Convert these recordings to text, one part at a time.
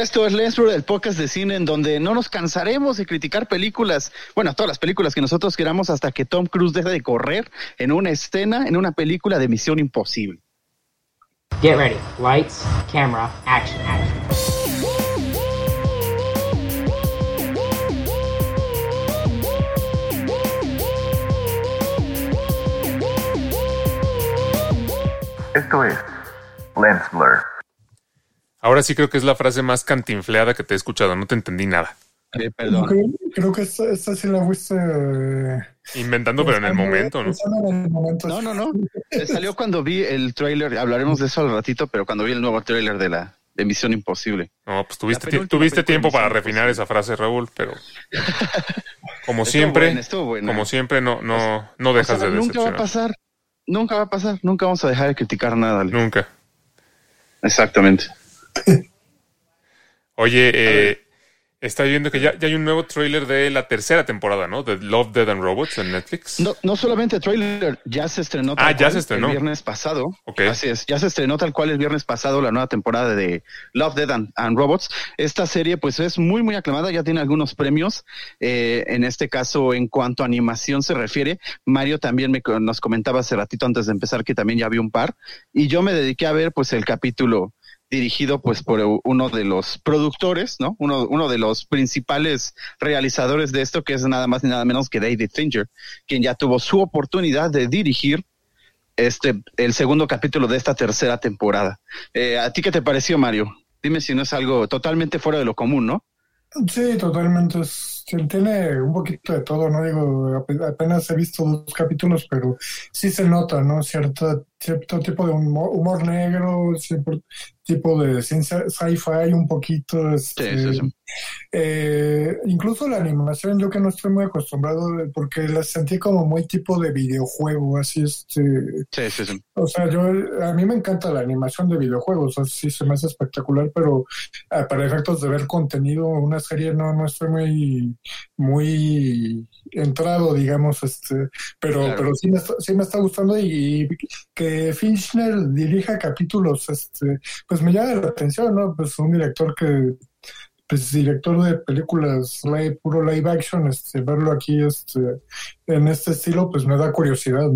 Esto es Lensford, el podcast de cine en donde no nos cansaremos de criticar películas, bueno, todas las películas que nosotros queramos hasta que Tom Cruise deje de correr en una escena, en una película de Misión Imposible. Get ready. Lights, camera, action, action. Esto es Lens Blur. Ahora sí creo que es la frase más cantinfleada que te he escuchado. No te entendí nada. Eh, perdón. Creo, creo que esta, esta sí la fuiste. eh, Inventando, pero en el momento, ¿no? pensando en el momento. No, no, no. Salió cuando vi el tráiler, hablaremos de eso al ratito, pero cuando vi el nuevo tráiler de la de Misión Imposible. No, pues tuviste, tuviste tiempo para Misión refinar Imposible. esa frase, Raúl, pero como Estuvo siempre, buena, estuvo buena. como siempre, no, no, no O dejas sea, de nunca va a pasar. Nunca va a pasar. Nunca vamos a dejar de criticar nada. Ale. Nunca. Exactamente. Oye, eh, está viendo que ya, ya hay un nuevo tráiler de la tercera temporada, ¿no? De Love, Dead and Robots en Netflix. No, no solamente trailer, ya se estrenó tal Ah, ya cual se estrenó. el viernes pasado. Ok. Así es, ya se estrenó tal cual el viernes pasado la nueva temporada de Love, Dead and, and Robots. Esta serie pues es muy, muy aclamada, ya tiene algunos premios. Eh, en este caso, en cuanto a animación se refiere, Mario también me, nos comentaba hace ratito antes de empezar que también ya vio un par. Y yo me dediqué a ver pues el capítulo dirigido pues por uno de los productores, ¿no? Uno, uno de los principales realizadores de esto, que es nada más ni nada menos que David Fincher, quien ya tuvo su oportunidad de dirigir este el segundo capítulo de esta tercera temporada. Eh, ¿A ti qué te pareció, Mario? Dime si no es algo totalmente fuera de lo común, ¿no? Sí, totalmente. tiene un poquito de todo, ¿no? Digo, ape- apenas he visto dos capítulos, pero sí se nota, ¿no? Cierto, cierto tipo de humor, humor negro, cierto tipo de ciencia sci-fi, un poquito. Este, Sí, sí, sí. eh, incluso la animación, yo que no estoy muy acostumbrado, porque la sentí como muy tipo de videojuego, así este. Sí, sí, sí. O sea, yo, a mí me encanta la animación de videojuegos, o sea, sí se me hace espectacular, pero ah, para efectos de ver contenido, una serie no, no estoy muy, muy entrado, digamos, este, pero, Claro. pero sí me está, sí me está gustando y, que Fincher dirija capítulos, este, pues me llama la atención, ¿no? Pues un director que, pues director de películas live, puro live action, este, verlo aquí, este, en este estilo, pues me da curiosidad.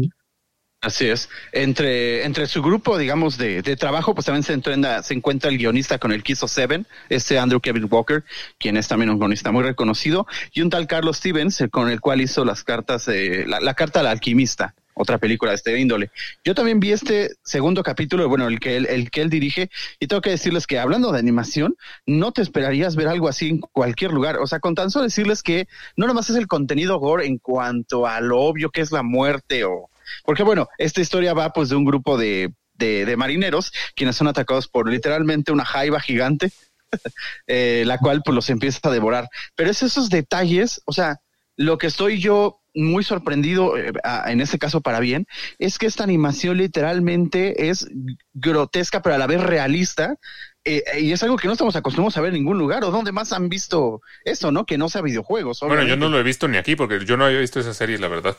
Así es. Entre, entre su grupo, digamos, de, de trabajo, pues también se, entrena- se encuentra el guionista con el que hizo Seven, este Andrew Kevin Walker, quien es también un guionista muy reconocido, y un tal Carlos Stevens, eh, con el cual hizo las cartas, eh, la, la carta al alquimista, otra película de este índole. Yo también vi este segundo capítulo, bueno, el que él, el que él dirige, y tengo que decirles que hablando de animación, no te esperarías ver algo así en cualquier lugar. O sea, con tan solo decirles que no nomás es el contenido gore en cuanto a lo obvio que es la muerte o porque bueno, esta historia va pues de un grupo de, de, marineros quienes son atacados por literalmente una jaiba gigante, eh, la cual pues los empieza a devorar. Pero es esos detalles, o sea, lo que estoy yo muy sorprendido, eh, en este caso para bien, es que esta animación literalmente es grotesca, pero a la vez realista. eh, y es algo que no estamos acostumbrados a ver en ningún lugar. ¿O dónde más han visto esto, no? Que no sea videojuegos. Bueno, yo no lo he visto ni aquí porque yo no había visto esa serie, la verdad.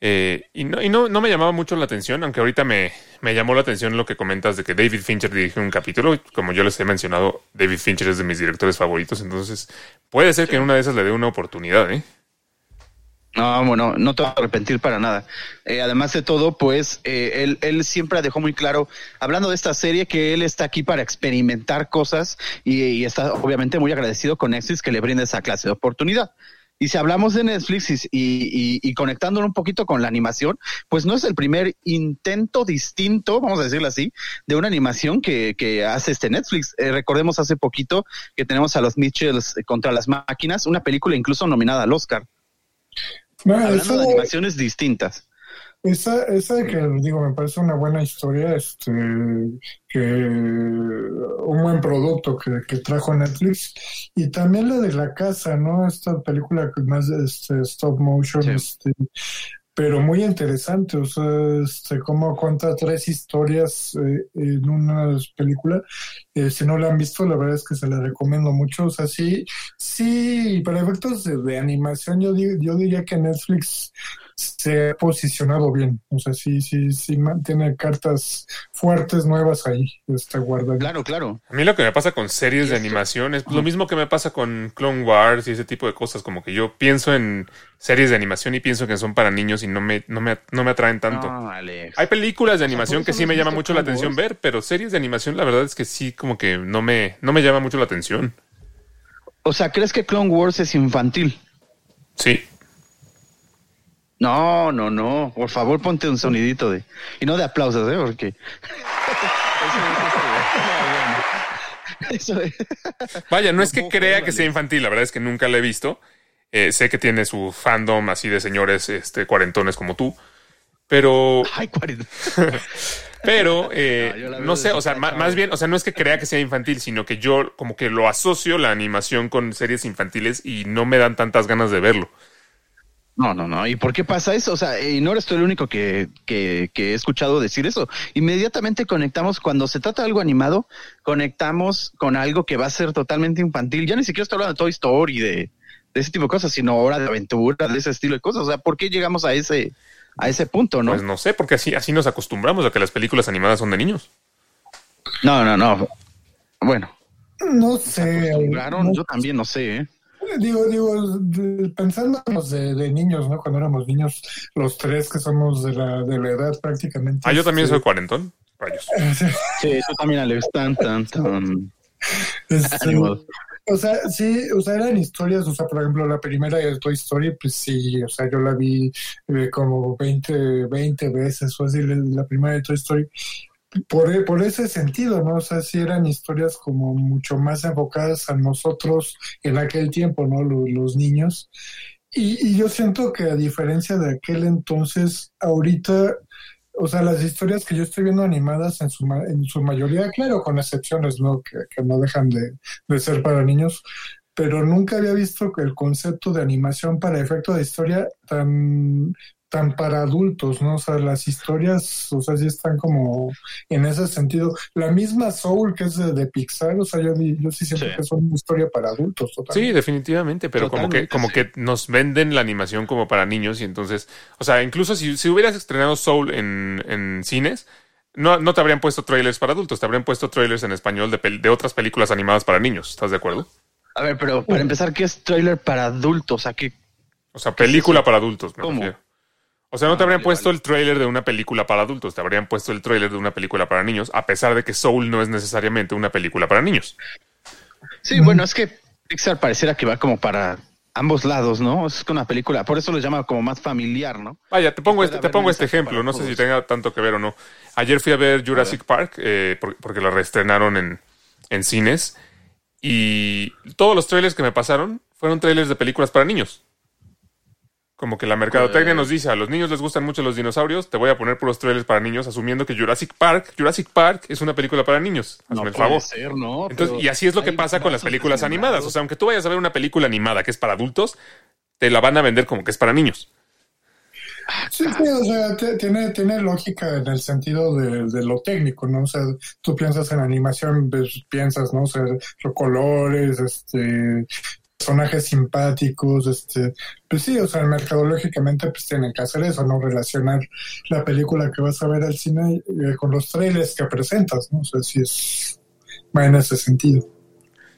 Eh, y no, y no, no me llamaba mucho la atención, aunque ahorita me, me llamó la atención lo que comentas de que David Fincher dirige un capítulo. Como yo les he mencionado, David Fincher es de mis directores favoritos, entonces puede ser que en una de esas le dé una oportunidad, ¿eh? No, bueno, no te vas a arrepentir para nada. Eh, además de todo, pues eh, él, él siempre dejó muy claro, hablando de esta serie, que él está aquí para experimentar cosas y, está obviamente muy agradecido con Netflix que le brinda esa clase de oportunidad. Y si hablamos de Netflix y, y, y conectándolo un poquito con la animación, pues no es el primer intento distinto, vamos a decirlo así, de una animación que, que hace este Netflix. Eh, recordemos hace poquito que tenemos a los Mitchells contra las máquinas, una película incluso nominada al Oscar. Hablando eso- de animaciones distintas. Esa, esa que digo, me parece una buena historia, este, que un buen producto que, que trajo Netflix. Y también la de la casa, ¿no? Esta película que más este, stop motion, Sí. este, pero muy interesante, o sea, este, cómo cuenta tres historias eh, en una película. Eh, si no la han visto, la verdad es que se la recomiendo mucho. O sea, sí, sí, para efectos de, de animación, yo, yo diría que Netflix se ha posicionado bien. O sea, sí, sí, sí tiene cartas fuertes nuevas ahí, está guardada. Claro, claro. A mí lo que me pasa con series de animación es lo mismo que me pasa con Clone Wars y ese tipo de cosas, como que yo pienso en series de animación y pienso que son para niños y no me, no me, no me atraen tanto. No, Alex. Hay películas de O sea, animación ¿por que sí me llama mucho la atención ver, pero series de animación la verdad es que sí como que no me, no me llama mucho la atención. O sea, ¿crees que Clone Wars es infantil? Sí. No, no, no. Por favor, ponte un sonidito de. Y no de aplausos, ¿eh? Porque. Eso es. Vaya, no es No que crea que sea infantil, la verdad es que nunca la he visto. Eh, sé que tiene su fandom así de señores este, cuarentones como tú. Pero, Ay, 40. pero, eh, No, sé, o sea, chavo. más bien, o sea, no es que crea que sea infantil, sino que yo como que lo asocio la animación con series infantiles y no me dan tantas ganas de verlo. No, no, no. ¿Y por qué pasa eso? O sea, y no eres tú el único que, que, que he escuchado decir eso. Inmediatamente conectamos, cuando se trata de algo animado, conectamos con algo que va a ser totalmente infantil. Ya ni siquiera estoy hablando de Toy Story, de, de ese tipo de cosas, sino hora de aventura, de ese estilo de cosas. O sea, ¿por qué llegamos a ese, a ese punto, no? Pues no sé, porque así, así nos acostumbramos a que las películas animadas son de niños. No, no, no. Bueno, No sé. acostumbraron, no- yo también no sé, ¿eh? Digo, digo, pensándonos de, de niños, ¿no? Cuando éramos niños, los tres que somos de la, de la edad prácticamente. Ah, yo también este, soy cuarentón. Rayos. Sí, tú también, Alex. Tan, tan, tan. este, o sea, sí, o sea, eran historias, o sea, por ejemplo, la primera de Toy Story, pues sí, o sea, yo la vi eh, como 20, 20 veces o así, la, la primera de Toy Story. Por, e- por ese sentido, ¿no? O sea, sí eran historias como mucho más enfocadas a nosotros en aquel tiempo, ¿no? Lo- Los, niños. Y, y yo siento que a diferencia de aquel entonces, ahorita, o sea, las historias que yo estoy viendo animadas en su, en su mayoría, claro, con excepciones, ¿no? Que, no dejan de, de ser para niños, pero nunca había visto que el concepto de animación para efecto de historia tan tan para adultos, ¿no? O sea, las historias, o sea, sí están como en ese sentido. La misma Soul, que es de, de Pixar, o sea, yo, yo sí siento Sí. que es una historia para adultos, Sí, totalmente. definitivamente, pero como que, como sí. que nos venden la animación como para niños y entonces, o sea, incluso si, si hubieras estrenado Soul en, en cines, no, no te habrían puesto trailers para adultos, te habrían puesto trailers en español de, pel- de otras películas animadas para niños, ¿estás de acuerdo? A ver, pero para empezar, ¿qué es trailer para adultos? O sea, ¿qué, O sea, ¿Qué es película para adultos, me ¿Cómo? refiero. O sea, no te Ah, habrían puesto el trailer de una película para adultos, te habrían puesto el trailer de una película para niños, a pesar de que Soul no es necesariamente una película para niños. Sí, bueno, es que Pixar pareciera que va como para ambos lados, ¿no? Es una película, por eso lo llama como más familiar, ¿no? Vaya, te pongo este, te pongo este ejemplo, no sé si tenga tanto que ver o no. Ayer fui a ver Jurassic Park eh, por- porque la reestrenaron en, en cines y todos los trailers que me pasaron fueron trailers de películas para niños. Como que la mercadotecnia nos dice, a los niños les gustan mucho los dinosaurios, te voy a poner puros trailers para niños, asumiendo que Jurassic Park, Jurassic Park es una película para niños. Hazme el puede favor. ser, ¿no? Entonces, Pero y así es lo que pasa con las películas animadas. O sea, aunque tú vayas a ver una película animada que es para adultos, te la van a vender como que es para niños. Sí, sí, o sea, tiene, tiene lógica en el sentido de, de lo técnico, ¿no? O sea, tú piensas en animación, pues, piensas, ¿no? O sea, los colores, este, personajes simpáticos, este, pues sí, o sea, mercadológicamente pues tienen que hacer eso, ¿no? Relacionar la película que vas a ver al cine eh, con los trailers que presentas, ¿no? O sea, sí es, va en ese sentido.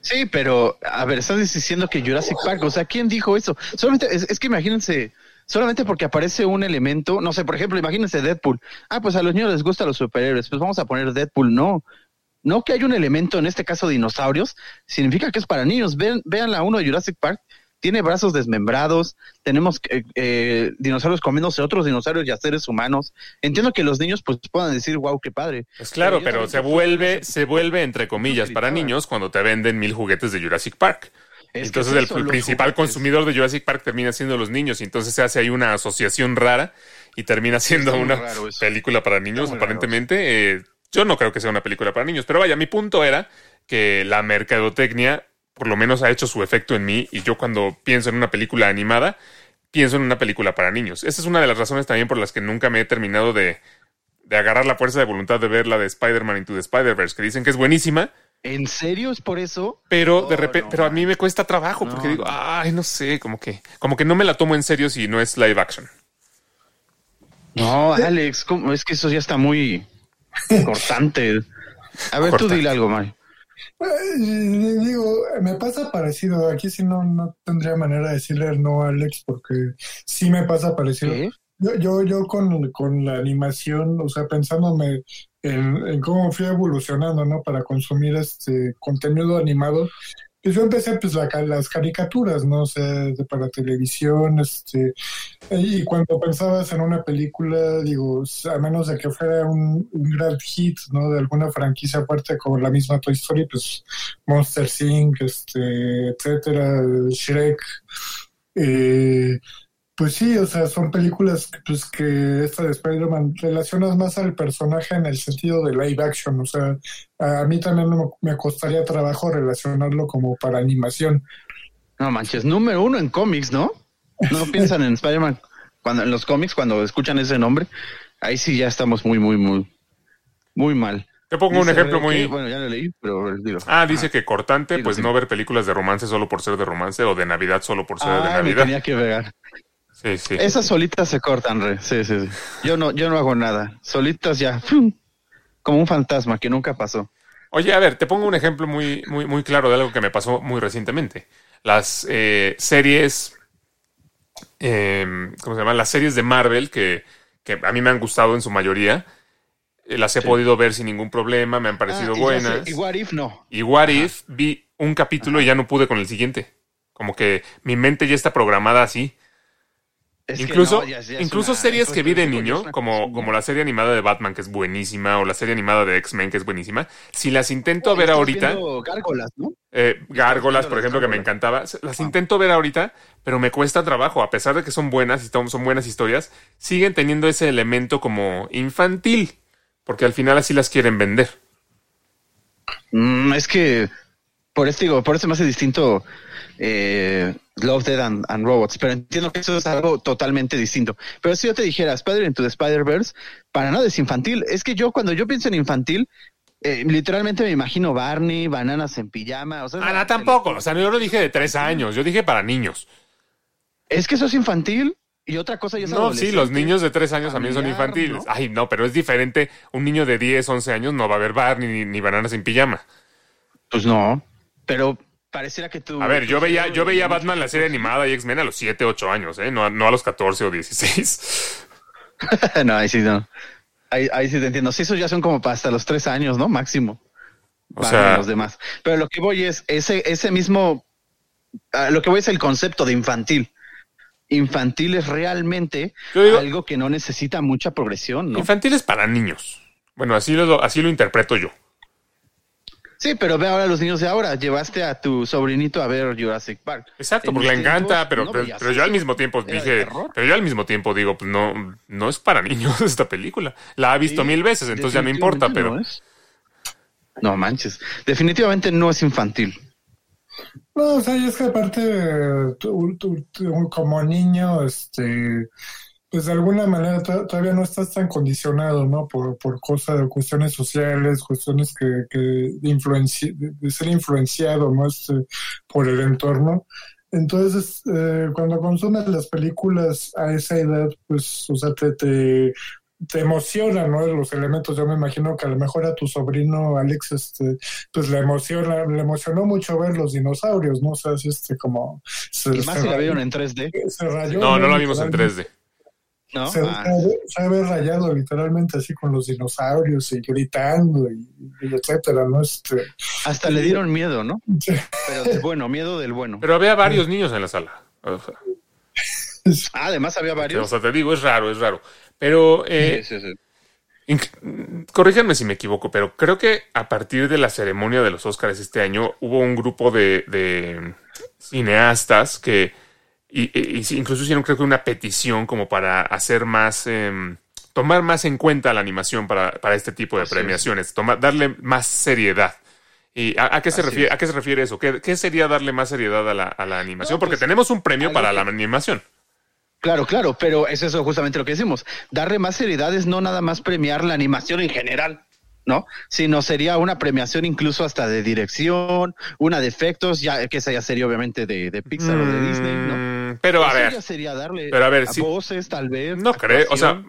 Sí, pero, a ver, estás diciendo que Jurassic Park, o sea, ¿quién dijo eso? Solamente, es, es que imagínense, solamente porque aparece un elemento, no sé, por ejemplo, imagínense Deadpool. Ah, pues a los niños les gustan los superhéroes, pues vamos a poner Deadpool, no. No que hay un elemento, en este caso dinosaurios, significa que es para niños. Vean, vean la uno de Jurassic Park, tiene brazos desmembrados, tenemos eh, eh, dinosaurios comiéndose otros dinosaurios y a seres humanos. Entiendo que los niños pues puedan decir, wow, qué padre. Pues claro, pero se que vuelve, se vuelve entre comillas para niños cuando te venden mil juguetes de Jurassic Park. Es entonces es el, eso, el los principal juguetes. consumidor de Jurassic Park termina siendo los niños y entonces se hace ahí una asociación rara y termina siendo una película para niños aparentemente. Eh, yo no creo que sea una película para niños, pero vaya, mi punto era que la mercadotecnia por lo menos ha hecho su efecto en mí y yo cuando pienso en una película animada pienso en una película para niños. Esa es una de las razones también por las que nunca me he terminado de, de agarrar la fuerza de voluntad de ver la de Spider-Man Into the Spider-Verse, que dicen que es buenísima, ¿En serio es por eso? pero de repente, no, pero a mí me cuesta trabajo porque No, digo, ay, no sé, como que, como que no me la tomo en serio si no es live action. No, Alex, ¿cómo? es que eso ya está muy cortante. A ver, tú dile algo, Mario. Eh, digo, me pasa parecido. Aquí sí no, no tendría manera de decirle no a Alex porque sí me pasa parecido. ¿Qué? Yo, yo, yo con, con la animación, o sea, pensándome en, en cómo fui evolucionando, ¿no? Para consumir este contenido animado, pues yo empecé pues la las caricaturas, ¿no? O sea, para televisión, este, y cuando pensabas en una película, digo, a menos de que fuera un, un gran hit, ¿no? De alguna franquicia fuerte como la misma Toy Story, pues Monster Inc., este, etcétera, Shrek, eh, pues sí, o sea, son películas que, pues, que esta de Spider-Man relacionas más al personaje en el sentido de live action, o sea, a mí también me, me costaría trabajo relacionarlo como para animación. No manches, número uno en cómics, ¿no? No piensan en Spider-Man cuando en los cómics cuando escuchan ese nombre. Ahí sí ya estamos muy, muy, muy, muy mal. Te pongo un ejemplo que- muy... bueno, ya lo leí, pero digo. Ah, dice que cortante, Sí, pues sí. no ver películas de romance solo por ser de romance o de Navidad solo por ser de me Navidad. tenía que pegar. Sí, sí. Esas solitas se cortan, re. Sí, sí, sí. Yo no, yo no hago nada. Solitas ya, ¡fum! como un fantasma que nunca pasó. Oye, a ver, te pongo un ejemplo muy, muy, muy claro de algo que me pasó muy recientemente. Las eh, series, eh, ¿cómo se llaman? Las series de Marvel que, que a mí me han gustado en su mayoría. eh, las he Sí. podido ver sin ningún problema, me han parecido Ah, y ya buenas. Y What If no. Y What If vi un capítulo y ya no pude con el siguiente. Como que mi mente ya está programada así. Es que incluso no, ya- ya es incluso una- series que vi de niño, como, como la serie animada de Batman, que es buenísima, o la serie animada de X-Men, que es buenísima, si las intento ver ahorita, Gárgolas, ¿no? eh, Gárgolas, por ejemplo, que me encantaba, las Ah. intento ver ahorita, pero me cuesta trabajo, a pesar de que son buenas y son son buenas historias, siguen teniendo ese elemento como infantil, porque al final así las quieren vender. Mm, es que por eso digo, por eso me hace distinto eh, Love, Dead and, and Robots, pero entiendo que eso es algo totalmente distinto. Pero si yo te dijera Spider into the Spider-Verse, para nada es infantil. Es que yo cuando yo pienso en infantil, eh, literalmente me imagino Barney, bananas en pijama. O sea, Ah, no, tampoco, o sea, yo no dije de tres años, yo dije para niños. es que eso es infantil y otra cosa es No, sí, los niños de tres años también son infantiles. ¿no? Ay, no, pero es diferente. Un niño de 10, 11 años no va a ver Barney ni, ni bananas en pijama. Pues no, pero pareciera que tú... A ver, yo veía, yo veía Batman la serie animada y X-Men a los 7, 8 años, ¿eh? No, a- no a los 14 o 16. no, ahí sí no. Ahí, ahí sí te entiendo. Sí, esos ya son como para hasta los tres años, ¿no? Máximo. O Para sea- los demás. Pero lo que voy es ese, ese mismo, lo que voy es el concepto de infantil. Infantil es realmente digo- algo que no necesita mucha progresión, ¿no? Infantiles para niños. Bueno, así lo, así lo interpreto yo. Sí, pero ve ahora a los niños de ahora. Llevaste a tu sobrinito a ver Jurassic Park. Exacto, porque le encanta, pero, no pero, veías pero yo al mismo tiempo dije, pero yo al mismo tiempo digo, pues no, no es para niños esta película. La ha visto Sí, mil veces, entonces ya no importa, pero No, es. No manches. Definitivamente no es infantil. No, o sea, y es que aparte, tú- tú- tú como niño, este, pues de alguna manera to- todavía no estás tan condicionado, ¿no? Por, por cosas, cuestiones sociales, cuestiones que, que de, influenci- de, ser influenciado, ¿no? Este, por el entorno. Entonces, eh, cuando consumes las películas a esa edad, pues, o sea, te, te, te emocionan, ¿no? Los elementos. Yo me imagino que a lo mejor a tu sobrino Alex, este, pues le emociona, le emocionó mucho ver los dinosaurios, ¿no? O sea, es este como se, Y más se si la vieron en 3D, se rayó, no, no la vimos en Literalmente, 3D. ¿No? Se, Ah, se- se ve rayado literalmente así con los dinosaurios y gritando y, y etcétera, ¿no? Este, hasta le dieron miedo, ¿no? sí, Pero del bueno, miedo del bueno. Pero había varios niños en la sala. O sea, Ah, además había o varios. sea, te digo, es raro, es raro. Pero, eh, Sí, sí, Corríjanme si me equivoco, pero creo que a partir de la ceremonia de los Óscares este año hubo un grupo de, de cineastas que y, y- incluso hicieron creo que una petición como para hacer más, em, tomar más en cuenta la animación para, para este tipo de Así es. premiaciones, darle más seriedad. ¿Y a, a qué se Así refiere, es. a qué se refiere eso? ¿Qué, qué sería darle más seriedad a la, a la animación? No, Porque pues, tenemos un premio para que- la animación. Claro, claro, pero es eso justamente lo que decimos. Darle más seriedad es no nada más premiar la animación en general, ¿no? Sino sería una premiación incluso hasta de dirección, una de efectos, ya que esa ya sería obviamente de, de Pixar o de Disney, ¿no? Pero a ver, sería darle pero a ver, sí. voces, tal vez. No creo, o sea,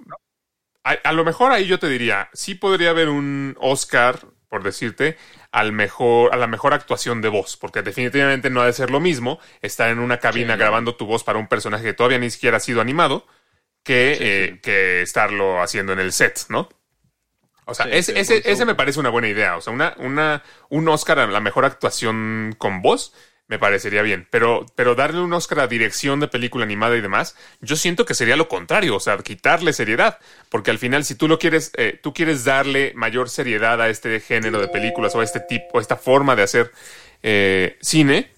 a, a lo mejor ahí yo te diría, sí podría haber un Oscar, por decirte, al mejor, a la mejor actuación de voz, porque definitivamente no ha de ser lo mismo estar en una cabina Sí. grabando tu voz para un personaje que todavía ni siquiera ha sido animado que, Sí, eh, que estarlo haciendo en el set, ¿no? O sea, Sí, ese, ese, ese me parece una buena idea. O sea, una, una, un Oscar a la mejor actuación con voz me parecería bien. Pero, pero darle un Oscar a dirección de película animada y demás, yo siento que sería lo contrario. O sea, quitarle seriedad. Porque al final, si tú lo quieres, eh, tú quieres darle mayor seriedad a este género de películas o a este tipo, a esta forma de hacer eh, cine,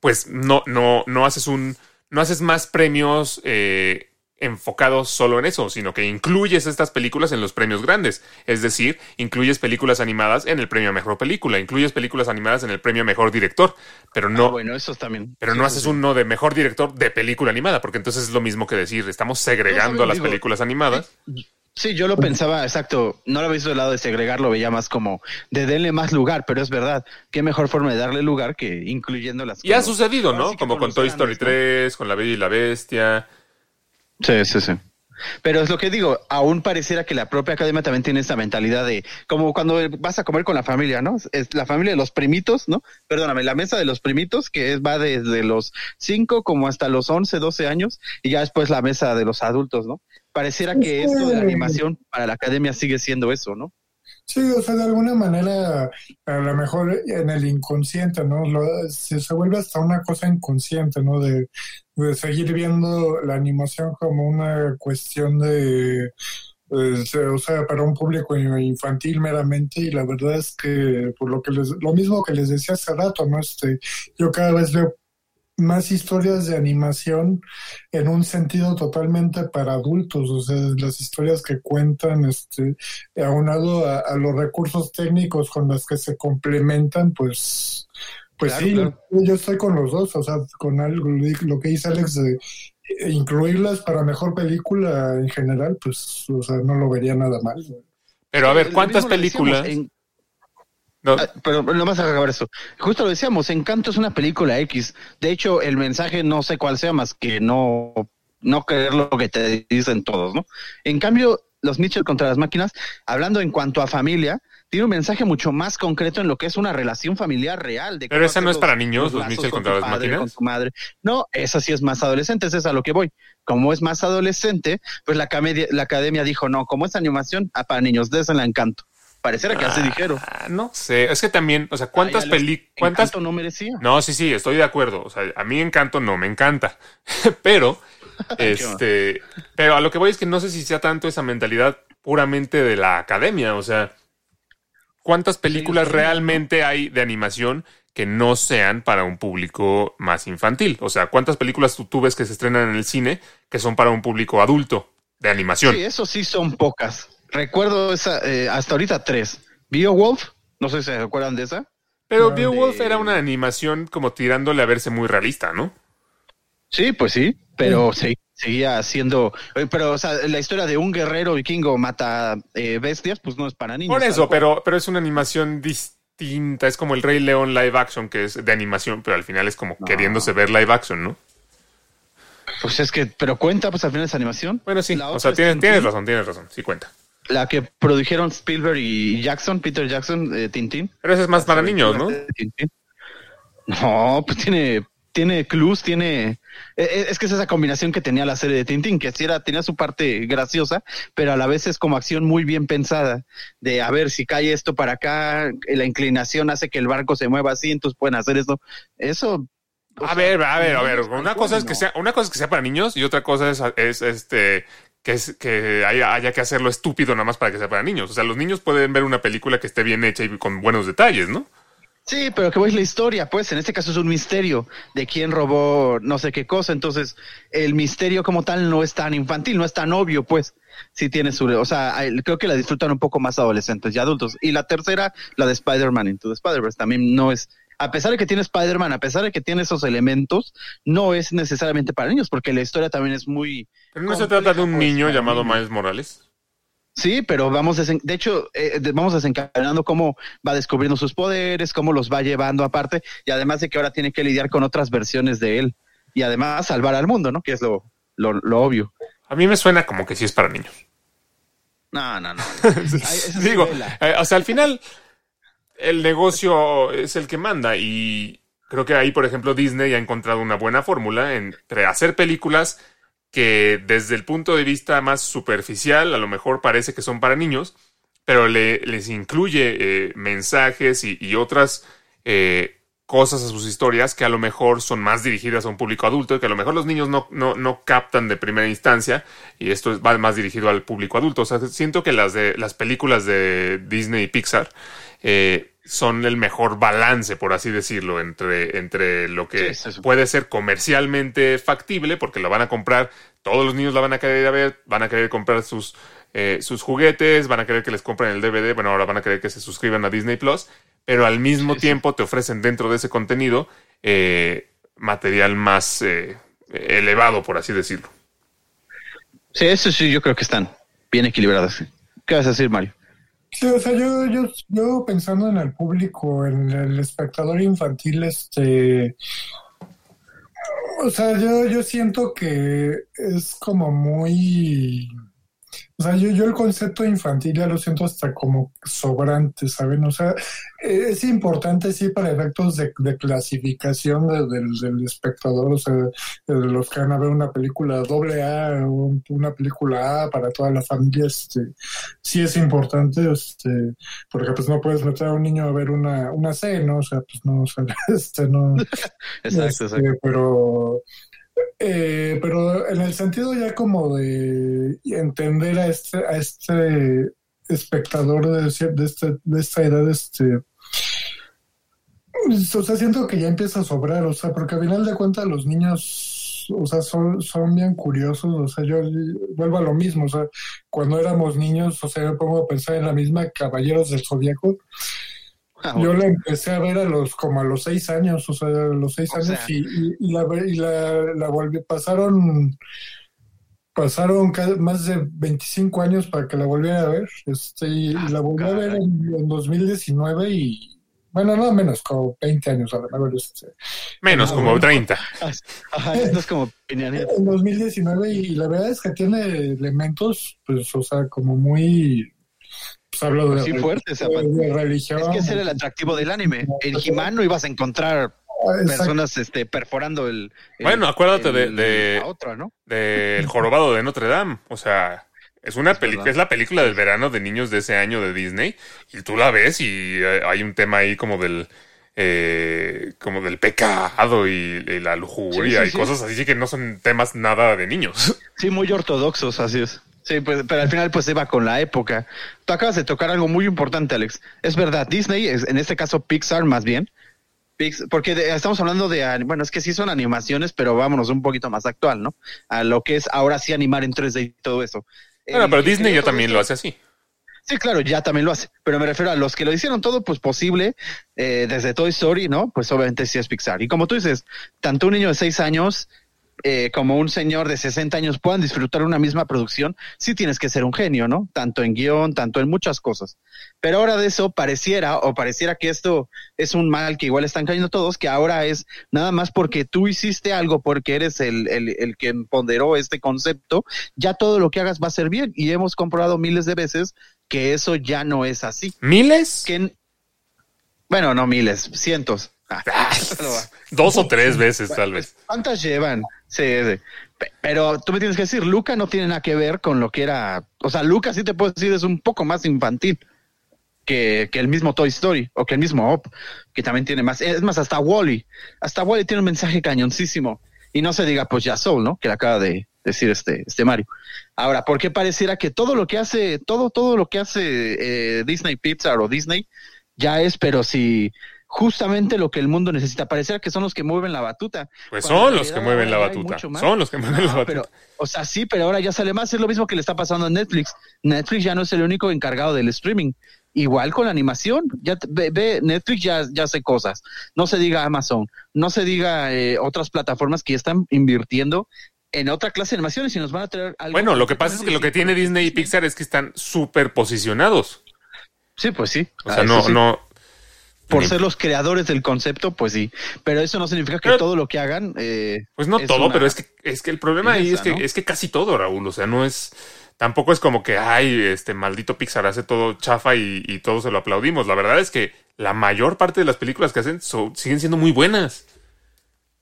pues no, no, no haces un, no haces más premios eh, enfocados solo en eso, sino que incluyes estas películas en los premios grandes. Es decir, incluyes películas animadas en el premio a mejor película, incluyes películas animadas en el premio a mejor director, pero no, Ah, bueno, eso también. pero Sí, no haces sí. uno de mejor director de película animada, porque entonces es lo mismo que decir, estamos segregando a las digo, películas animadas. Sí, yo lo pensaba, exacto. No lo había visto del lado de segregar, lo veía más como de denle más lugar, pero es verdad. Qué mejor forma de darle lugar que incluyendo las Y ha sucedido, ¿no? Como con Toy Story grandes, ¿no? 3, con La Bella y la Bestia. Sí, sí, sí. Pero es lo que digo, aún pareciera que la propia academia también tiene esa mentalidad de, como cuando vas a comer con la familia, ¿no? Es la familia de los primitos, ¿no? Perdóname, la mesa de los primitos, que es, va desde los 5 como hasta los 11, 12 años, y ya después la mesa de los adultos, ¿no? Pareciera que esto de la animación para la academia sigue siendo eso, ¿no? Sí, o sea, de alguna manera, a lo mejor en el inconsciente, ¿no? Lo- se, se vuelve hasta una cosa inconsciente, ¿no? De, de seguir viendo la animación como una cuestión de, eh, o sea, para un público infantil meramente, y la verdad es que, por lo que les, lo mismo que les decía hace rato, ¿no? Este, yo cada vez veo más historias de animación en un sentido totalmente para adultos, o sea, las historias que cuentan, este, aunado a, a los recursos técnicos con los que se complementan, pues, pues Claro, sí, claro. yo, estoy con los dos, o sea, con algo, lo que dice Alex de eh, incluirlas para mejor película en general, pues, o sea, no lo vería nada mal. Pero a ver, Lo ¿cuántas películas? en- No, Ah, pero no vas a acabar eso. Justo lo decíamos, Encanto es una película X. De hecho, el mensaje no sé cuál sea más que no, no creer lo que te dicen todos, ¿no? En cambio, los Mitchell contra las máquinas, hablando en cuanto a familia, tiene un mensaje mucho más concreto en lo que es una relación familiar real. De Pero esa no es para los- niños, los lazos Mitchell con contra las padre, máquinas. Con tu madre. No, esa sí es más adolescente, esa es a lo que voy. Como es más adolescente, pues la, academia- la academia dijo, no, como es animación, ah, para niños, désenla encanto. Pareciera que así dijeron. Ah, no sé, es que también, o sea, ¿cuántas películas, cuántas no merecía. No, sí, sí, estoy de acuerdo. O sea, a mí Encanto no me encanta. pero, este, pero a lo que voy es que no sé si sea tanto esa mentalidad puramente de la academia. O sea, ¿cuántas películas sí, realmente hay de animación que no sean para un público más infantil? O sea, ¿cuántas películas tú, tú ves que se estrenan en el cine que son para un público adulto de animación? Sí, eso sí son pocas. Recuerdo esa, eh, hasta ahorita tres. Beowulf, no sé si se acuerdan de esa. pero Beowulf de- era una animación como tirándole a verse muy realista, ¿no? Sí, pues sí, pero sí, seguía siendo. eh, Pero, o sea, la historia de un guerrero vikingo mata eh, bestias, pues no es para niños. Por eso, pero, pero es una animación distinta. Es como el Rey León live action, que es de animación, pero al final es como No. queriéndose ver live action, ¿no? Pues es que, pero cuenta, pues al final es animación. Bueno, sí. La O sea, es tienes, razón, tienes razón. Sí cuenta. La que produjeron Spielberg y Jackson, Peter Jackson, eh, Tintín. Pero ese es más para niños, ¿no? Tintín. No, pues tiene, tiene clues, tiene. eh, eh, Es que es esa combinación que tenía la serie de Tintín, que sí era, tenía su parte graciosa, pero a la vez es como acción muy bien pensada. De a ver si cae esto para acá, la inclinación hace que el barco se mueva así, entonces pueden hacer esto. Eso. A sea, ver, a ver, a ver. Una cosa es que sea, una cosa es que sea para niños y otra cosa es, es este que es que haya, haya que hacerlo estúpido nada más para que sea para niños. O sea, los niños pueden ver una película que esté bien hecha y con buenos detalles, ¿no? Sí, pero que voy es la historia, pues en este caso es un misterio de quién robó no sé qué cosa, entonces el misterio como tal no es tan infantil, no es tan obvio, pues sí tiene su, o sea, creo que la disfrutan un poco más adolescentes y adultos. Y la tercera, la de Spider-Man Into the Spider-Verse, también no es, a pesar de que tiene Spider-Man, a pesar de que tiene esos elementos, no es necesariamente para niños, porque la historia también es muy, Pero no se trata de un pues, niño para llamado. Miles Morales. Sí, pero vamos, desen- de hecho, eh, vamos desencadenando cómo va descubriendo sus poderes, cómo los va llevando aparte, y además de que ahora tiene que lidiar con otras versiones de él, y además salvar al mundo, ¿no? Que es lo, lo, lo obvio. A mí me suena como que sí es para niños. No, no, no. Ay, Digo, eh, o sea, al final el negocio es el que manda y creo que ahí, por ejemplo, Disney ha encontrado una buena fórmula entre hacer películas que desde el punto de vista más superficial a lo mejor parece que son para niños, pero le- les incluye eh, mensajes y, otras eh, cosas a sus historias que a lo mejor son más dirigidas a un público adulto y que a lo mejor los niños no, no, no captan de primera instancia y esto es- va más dirigido al público adulto. O sea, siento que las, de, las películas de Disney y Pixar eh, son el mejor balance, por así decirlo, entre, entre lo que Sí, sí, sí. puede ser comercialmente factible, porque lo van a comprar, todos los niños la van a querer ir a ver, van a querer comprar sus, eh, sus juguetes, van a querer que les compren el DVD, bueno, ahora van a querer que se suscriban a Disney Plus, pero al mismo sí. tiempo te ofrecen dentro de ese contenido eh, material más eh, elevado, por así decirlo. Sí, eso sí, yo creo que están bien equilibradas. ¿Qué vas a decir, Mario? Sí, o sea, yo, yo, yo pensando en el público, en el espectador infantil, este, o sea, yo, yo siento que es como muy, o sea, yo, yo el concepto infantil ya lo siento hasta como sobrante, ¿saben? O sea, es importante sí para efectos de, de clasificación de- del, del espectador, o sea, de los que van a ver una película doble A, o una película A para toda la familia, este, sí es importante, este, porque pues no puedes meter a un niño a ver una, una C, ¿no? O sea, pues no, o sea, este, no, Exacto, este, exacto. pero, eh, pero en el sentido ya como de entender a este, a este espectador de, de, este, de esta edad, este, o sea, siento que ya empieza a sobrar, o sea, porque al final de cuentas los niños, o sea, son, son bien curiosos, o sea, yo vuelvo a lo mismo, o sea, cuando éramos niños, o sea, me pongo a pensar en la misma Caballeros del Zodíaco, Ah, yo la empecé a ver a los como a los seis años, o sea, a los seis O años sea. y, y- y la y la, la volví, pasaron pasaron más de 25 años para que la volviera a ver, este, y, la volví a ver en, en 2019 y bueno, no menos, como 20 años a lo mejor, este, Menos, Ah, como bueno. 30. Ajá, esto es como en 2019 y la verdad es que tiene elementos, pues, o sea, como muy, pues hablo de, Sí, de religión. Es que ese era el atractivo del anime. En He-Man no ibas a encontrar Ah, exacto. personas este, perforando el. el- Bueno, acuérdate de- el- de- la otra, ¿no? del jorobado de Notre Dame. O sea, es una película, es la película del verano de niños de ese año de Disney. Y tú la ves y eh, hay un tema ahí como del eh, como del pecado y, y la lujuria Sí, sí, y sí. cosas así que no son temas nada de niños. Sí, muy ortodoxos, así es. Sí, pues, pero al final pues se va con la época. Tú acabas de tocar algo muy importante, Alex. Es verdad, Disney, en este caso Pixar más bien, porque de- estamos hablando de, bueno, es que sí son animaciones, pero vámonos un poquito más actual, ¿no? A lo que es ahora sí animar en 3D y todo eso. Bueno, pero que Disney ya también esto- lo hace así. Sí, claro, ya también lo hace. Pero me refiero a los que lo hicieron todo, pues posible, eh, desde Toy Story, ¿no? Pues obviamente sí es Pixar. Y como tú dices, tanto un niño de 6 años eh, como un señor de 60 años puedan disfrutar una misma producción, sí tienes que ser un genio, ¿no? Tanto en guion, tanto en muchas cosas. Pero ahora de eso pareciera, o pareciera que esto es un mal que igual están cayendo todos, que ahora es nada más porque tú hiciste algo, porque eres el, el, el que ponderó este concepto, ya todo lo que hagas va a ser bien. Y hemos comprobado miles de veces que eso ya no es así. ¿Miles? Que, bueno, no miles, cientos. Dos o tres veces, tal vez. ¿Cuántas llevan? Sí, sí. Pe- Pero tú me tienes que decir, Luca no tiene nada que ver con lo que era. O sea, Luca sí te puedo decir es un poco más infantil que, que el mismo Toy Story o que el mismo Up, que también tiene más. Es más, hasta Wally. Hasta Wally tiene un mensaje cañoncísimo. Y no se diga, pues ya Soul, ¿no? Que le acaba de decir este, este Mario. Ahora, ¿por qué pareciera que todo lo que hace, todo, todo lo que hace eh, Disney Pixar o Disney ya es, pero si justamente lo que el mundo necesita, pareciera que son los que mueven la batuta. Pues son los que realidad mueven la batuta. Son los que mueven la batuta. o sea, sí, pero ahora ya sale más. Es lo mismo que le está pasando a Netflix. Netflix ya no es el único encargado del streaming. Igual con la animación. Ya ve, ve, Netflix ya, ya hace cosas. No se diga Amazon, no se diga eh, otras plataformas que ya están invirtiendo en otra clase de animaciones y nos van a traer algo. Bueno, lo que pasa es que lo que tiene Disney y Pixar es que están súper posicionados. Sí, pues sí. O sea, no, sí. no. Por ni- ser los creadores del concepto, pues sí. Pero eso no significa que Pero- todo lo que hagan. eh, Pues no todo, una pero es que, es que el problema ahí es que, ¿no? es que casi todo, Raúl. O sea, no es. tampoco es como que, ay, este maldito Pixar hace todo chafa y, y todos se lo aplaudimos. La verdad es que la mayor parte de las películas que hacen so- siguen siendo muy buenas.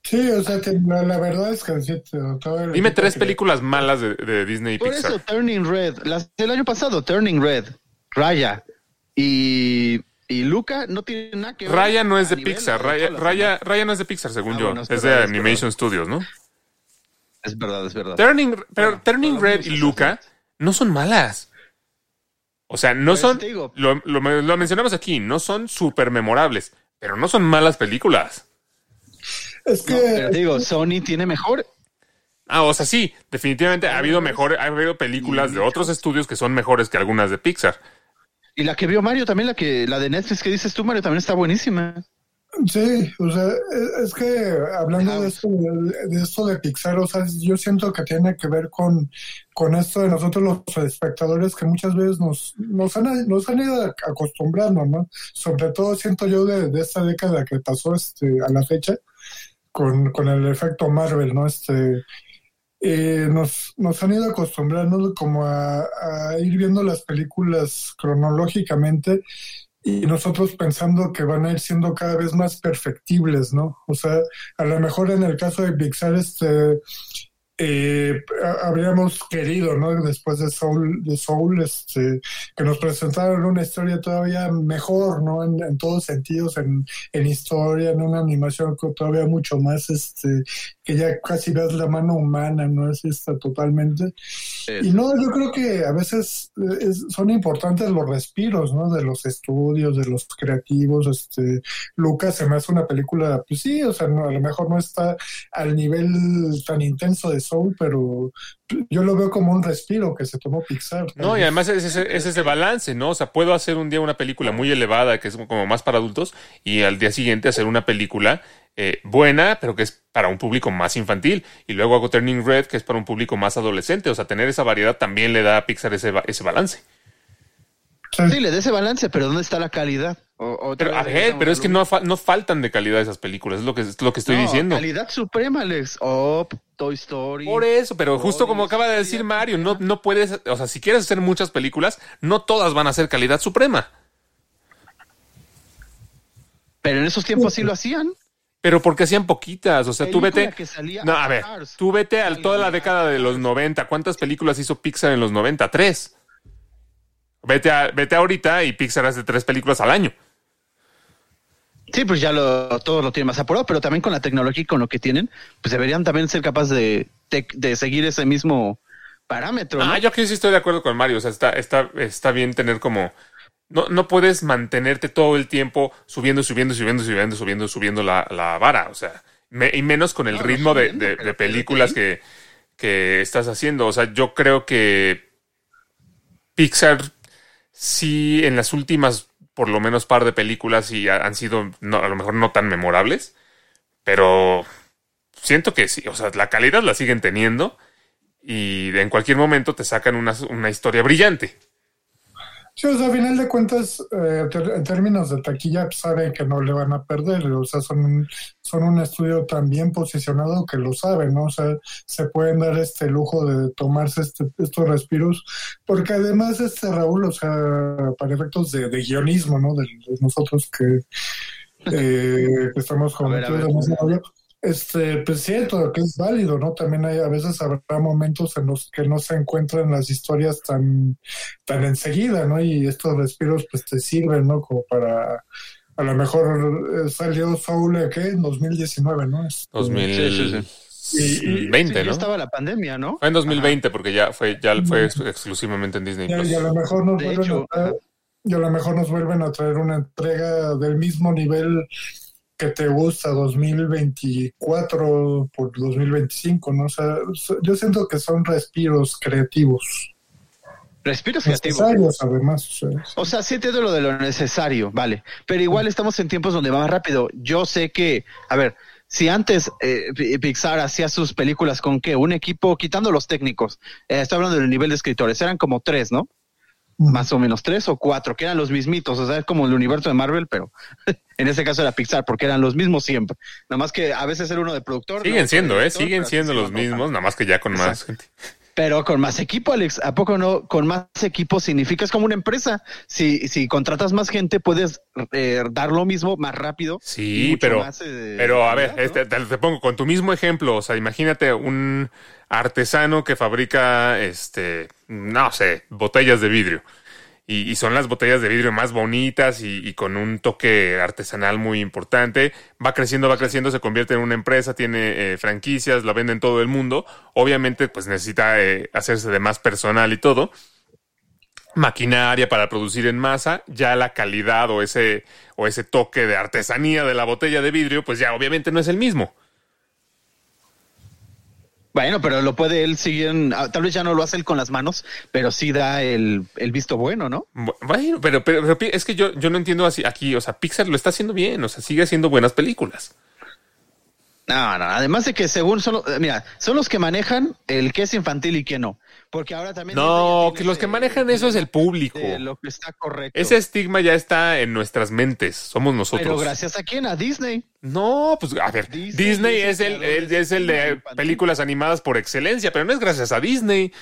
Sí, o sea, que la, la verdad es que sí, todo Dime tres que- películas malas de, de Disney y Por Pixar. eso, Turning Red, las del año pasado, Turning Red, Raya y, y Luca no tienen nada que ver. Raya no es de nivel Pixar. Raya, Raya, no es de Pixar, según Ah, yo. bueno, es es de es Animation Studios, ¿no? Es verdad, es verdad. Turning, pero Bueno, Turning Red y Luca así. no son malas. O sea, no Pues son. digo. Lo, lo- lo mencionamos aquí, no son súper memorables, pero no son malas películas. Es que No, pero te digo, Sony tiene mejor. Ah, o sea, sí, definitivamente ha habido mejor, ha habido películas de otros estudios que son mejores que algunas de Pixar. Y la que vio Mario también, la que la de Netflix que dices tú, Mario, también está buenísima. Sí, o sea, es, que hablando de esto de, de esto de Pixar, o sea, yo siento que tiene que ver con, con esto de nosotros los espectadores que muchas veces nos, nos, han, nos han ido acostumbrando, ¿no? Sobre todo siento yo de, de esta década que pasó este, a la fecha con, con el efecto Marvel, ¿no? Este, eh, nos, nos han ido acostumbrando como a, a ir viendo las películas cronológicamente y nosotros pensando que van a ir siendo cada vez más perfectibles, ¿no? O sea, a lo mejor en el caso de Pixar, este, eh, ha- habríamos querido, ¿no? Después de Soul, de Soul, este, que nos presentaran una historia todavía mejor, ¿no? En, en todos sentidos, en, en historia, en una animación todavía mucho más, este, que ya casi ves la mano humana, ¿no? Es esta totalmente. Y no, yo creo que a veces eh, es- son importantes los respiros, ¿no? De los estudios, de los creativos. Este, Lucas se me hace una película, pues sí, o sea, no, a lo mejor no está al nivel tan intenso de Soul, pero yo lo veo como un respiro que se tomó Pixar. No, y además es ese, es ese balance, ¿no? O sea, puedo hacer un día una película muy elevada, que es como más para adultos, y al día siguiente hacer una película eh, buena, pero que es para un público más infantil. Y luego hago Turning Red, que es para un público más adolescente. O sea, tener esa variedad también le da a Pixar ese, ese balance. Sí, le da ese balance, pero ¿dónde está la calidad? O- Pero, a ver, es que no, fa- no faltan de calidad esas películas, es lo que, es lo que estoy No, diciendo. Calidad suprema, Alex. Up, Toy Story. Por eso, pero justo como acaba de decir Mario, no, no puedes, o sea, si quieres hacer muchas películas, no todas van a ser calidad suprema. Pero en esos tiempos sí lo hacían. Pero porque hacían poquitas, o sea, tú vete. que salía No, a ver, Cars. tú vete a toda la década de los Cars. 90. ¿Cuántas películas hizo Pixar en los 90? Tres. Vete, a, vete ahorita y Pixar hace tres películas al año. Sí, pues ya lo, todos lo tienen más apurado, pero también con la tecnología y con lo que tienen, pues deberían también ser capaces de, de, de seguir ese mismo parámetro. ¿no? Ah, yo aquí sí estoy de acuerdo con Mario. O sea, está, está, está bien tener como. No, no puedes mantenerte todo el tiempo subiendo, subiendo, subiendo, subiendo, subiendo, subiendo la, la vara. O sea, me- y menos con el No, ritmo de, subiendo, de- pero de películas que, que estás haciendo. O sea, yo creo que Pixar sí en las últimas, por lo menos par de películas, ha- han sido a lo mejor no tan memorables, pero siento que sí. O sea, la calidad la siguen teniendo y en cualquier momento te sacan una, una historia brillante. Sí, o sea, a final de cuentas, eh, ter- en términos de taquilla, pues, saben que no le van a perder. O sea, son un, son un estudio tan bien posicionado que lo saben, ¿no? O sea, se pueden dar este lujo de tomarse este, estos respiros. Porque además, este Raúl, o sea, para efectos de, de guionismo, ¿no? De, de nosotros que, eh, que estamos A ver, a cometidos ver. Este, pues cierto, que es válido, ¿no? También hay, a veces habrá momentos en los que no se encuentran las historias tan, tan enseguida, ¿no? Y estos respiros pues te sirven, ¿no? Como para, a lo mejor eh, salió Soul, ¿eh, ¿qué? En 2019, ¿no? Este, 2020, Sí, sí, ya ¿no? estaba la pandemia, ¿no? Fue en 2020 porque ya fue ya fue ex- exclusivamente en Disney Y, Plus. y a lo mejor nos De vuelven hecho, a traer, y a lo mejor nos vuelven a traer una entrega del mismo nivel que te gusta 2024 por 2025, ¿no? O sea, yo siento que son respiros creativos, Respiros creativos. necesarios además. o sea, O sea, sí entiendo lo de lo necesario, vale. Pero igual estamos en tiempos donde va más rápido. Yo sé que, a ver, si antes eh, Pi- Pixar hacía sus películas con que un equipo, quitando los técnicos, eh, estoy hablando del nivel de escritores, eran como tres, ¿no? Más o menos tres o cuatro, que eran los mismitos, o sea, es como el universo de Marvel, pero en este caso era Pixar, porque eran los mismos siempre. Nada más que a veces era uno de productor. Siguen ¿no? siendo, de ¿eh? Siguen siendo los mismos, nada más que ya con más gente. Pero con más equipo, Alex, ¿a poco no? Con más equipo significa es como una empresa. Si, si contratas más gente, puedes eh, dar lo mismo más rápido. Sí, pero, más, eh, pero a ver, este, te, te pongo con tu mismo ejemplo. O sea, imagínate un artesano que fabrica, este, no sé, botellas de vidrio. Y, y son las botellas de vidrio más bonitas y, con un toque artesanal muy importante. Va creciendo, va creciendo, se convierte en una empresa, tiene eh, franquicias, la vende en todo el mundo. Obviamente, pues necesita eh, hacerse de más personal y todo maquinaria para producir en masa, ya la calidad o ese, o ese toque de artesanía de la botella de vidrio, pues ya obviamente no es el mismo. Bueno, pero lo puede él seguir, en- ah, tal vez ya no lo hace él con las manos, pero sí da el, el visto bueno, ¿no? Bu- Bueno, pero, pero, es que yo, yo no entiendo así aquí, o sea, Pixar lo está haciendo bien, o sea, sigue haciendo buenas películas. No, no, además de que según eh, mira, son los que manejan el que es infantil y que no, porque ahora también... No, que los que manejan eso es el público. lo que está correcto. Ese estigma ya está en nuestras mentes, somos nosotros. Pero gracias a quién, a Disney. No, pues a ver, Disney Disney, es el es el, de es el cine de infantil. películas animadas por excelencia, pero no es gracias a Disney.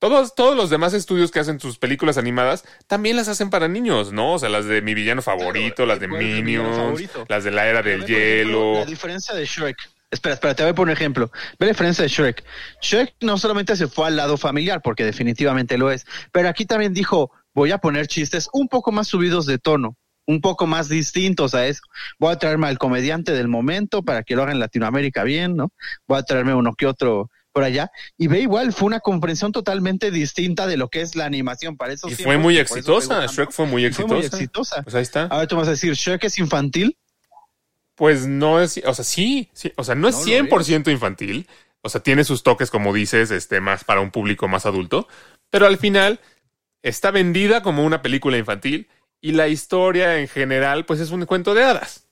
Todos, todos los demás estudios que hacen sus películas animadas también las hacen para niños, ¿no? O sea, las de Mi Villano Favorito, las de ¿cuál es mi villano Minions, las de la Era del ejemplo, Hielo. La diferencia de Shrek. Espera, espera, te voy a poner un ejemplo. Ve la diferencia de Shrek. Shrek no solamente se fue al lado familiar, porque definitivamente lo es, pero aquí también dijo, voy a poner chistes un poco más subidos de tono, un poco más distintos a eso. Voy a traerme al comediante del momento para que lo haga en Latinoamérica bien, ¿no? Voy a traerme uno que otro por allá. Y ve igual, fue una comprensión totalmente distinta de lo que es la animación para esos Y fue muy eso exitosa. Shrek fue muy Y fue muy exitosa. exitosa. Pues ahí está. Ahora tú vas a decir, Shrek es infantil. Pues no es, o sea, sí, sí, o sea, no es No lo 100% infantil, o sea, tiene sus toques, como dices, este, más para un público más adulto, pero al final está vendida como una película infantil y la historia en general, pues es un cuento de hadas.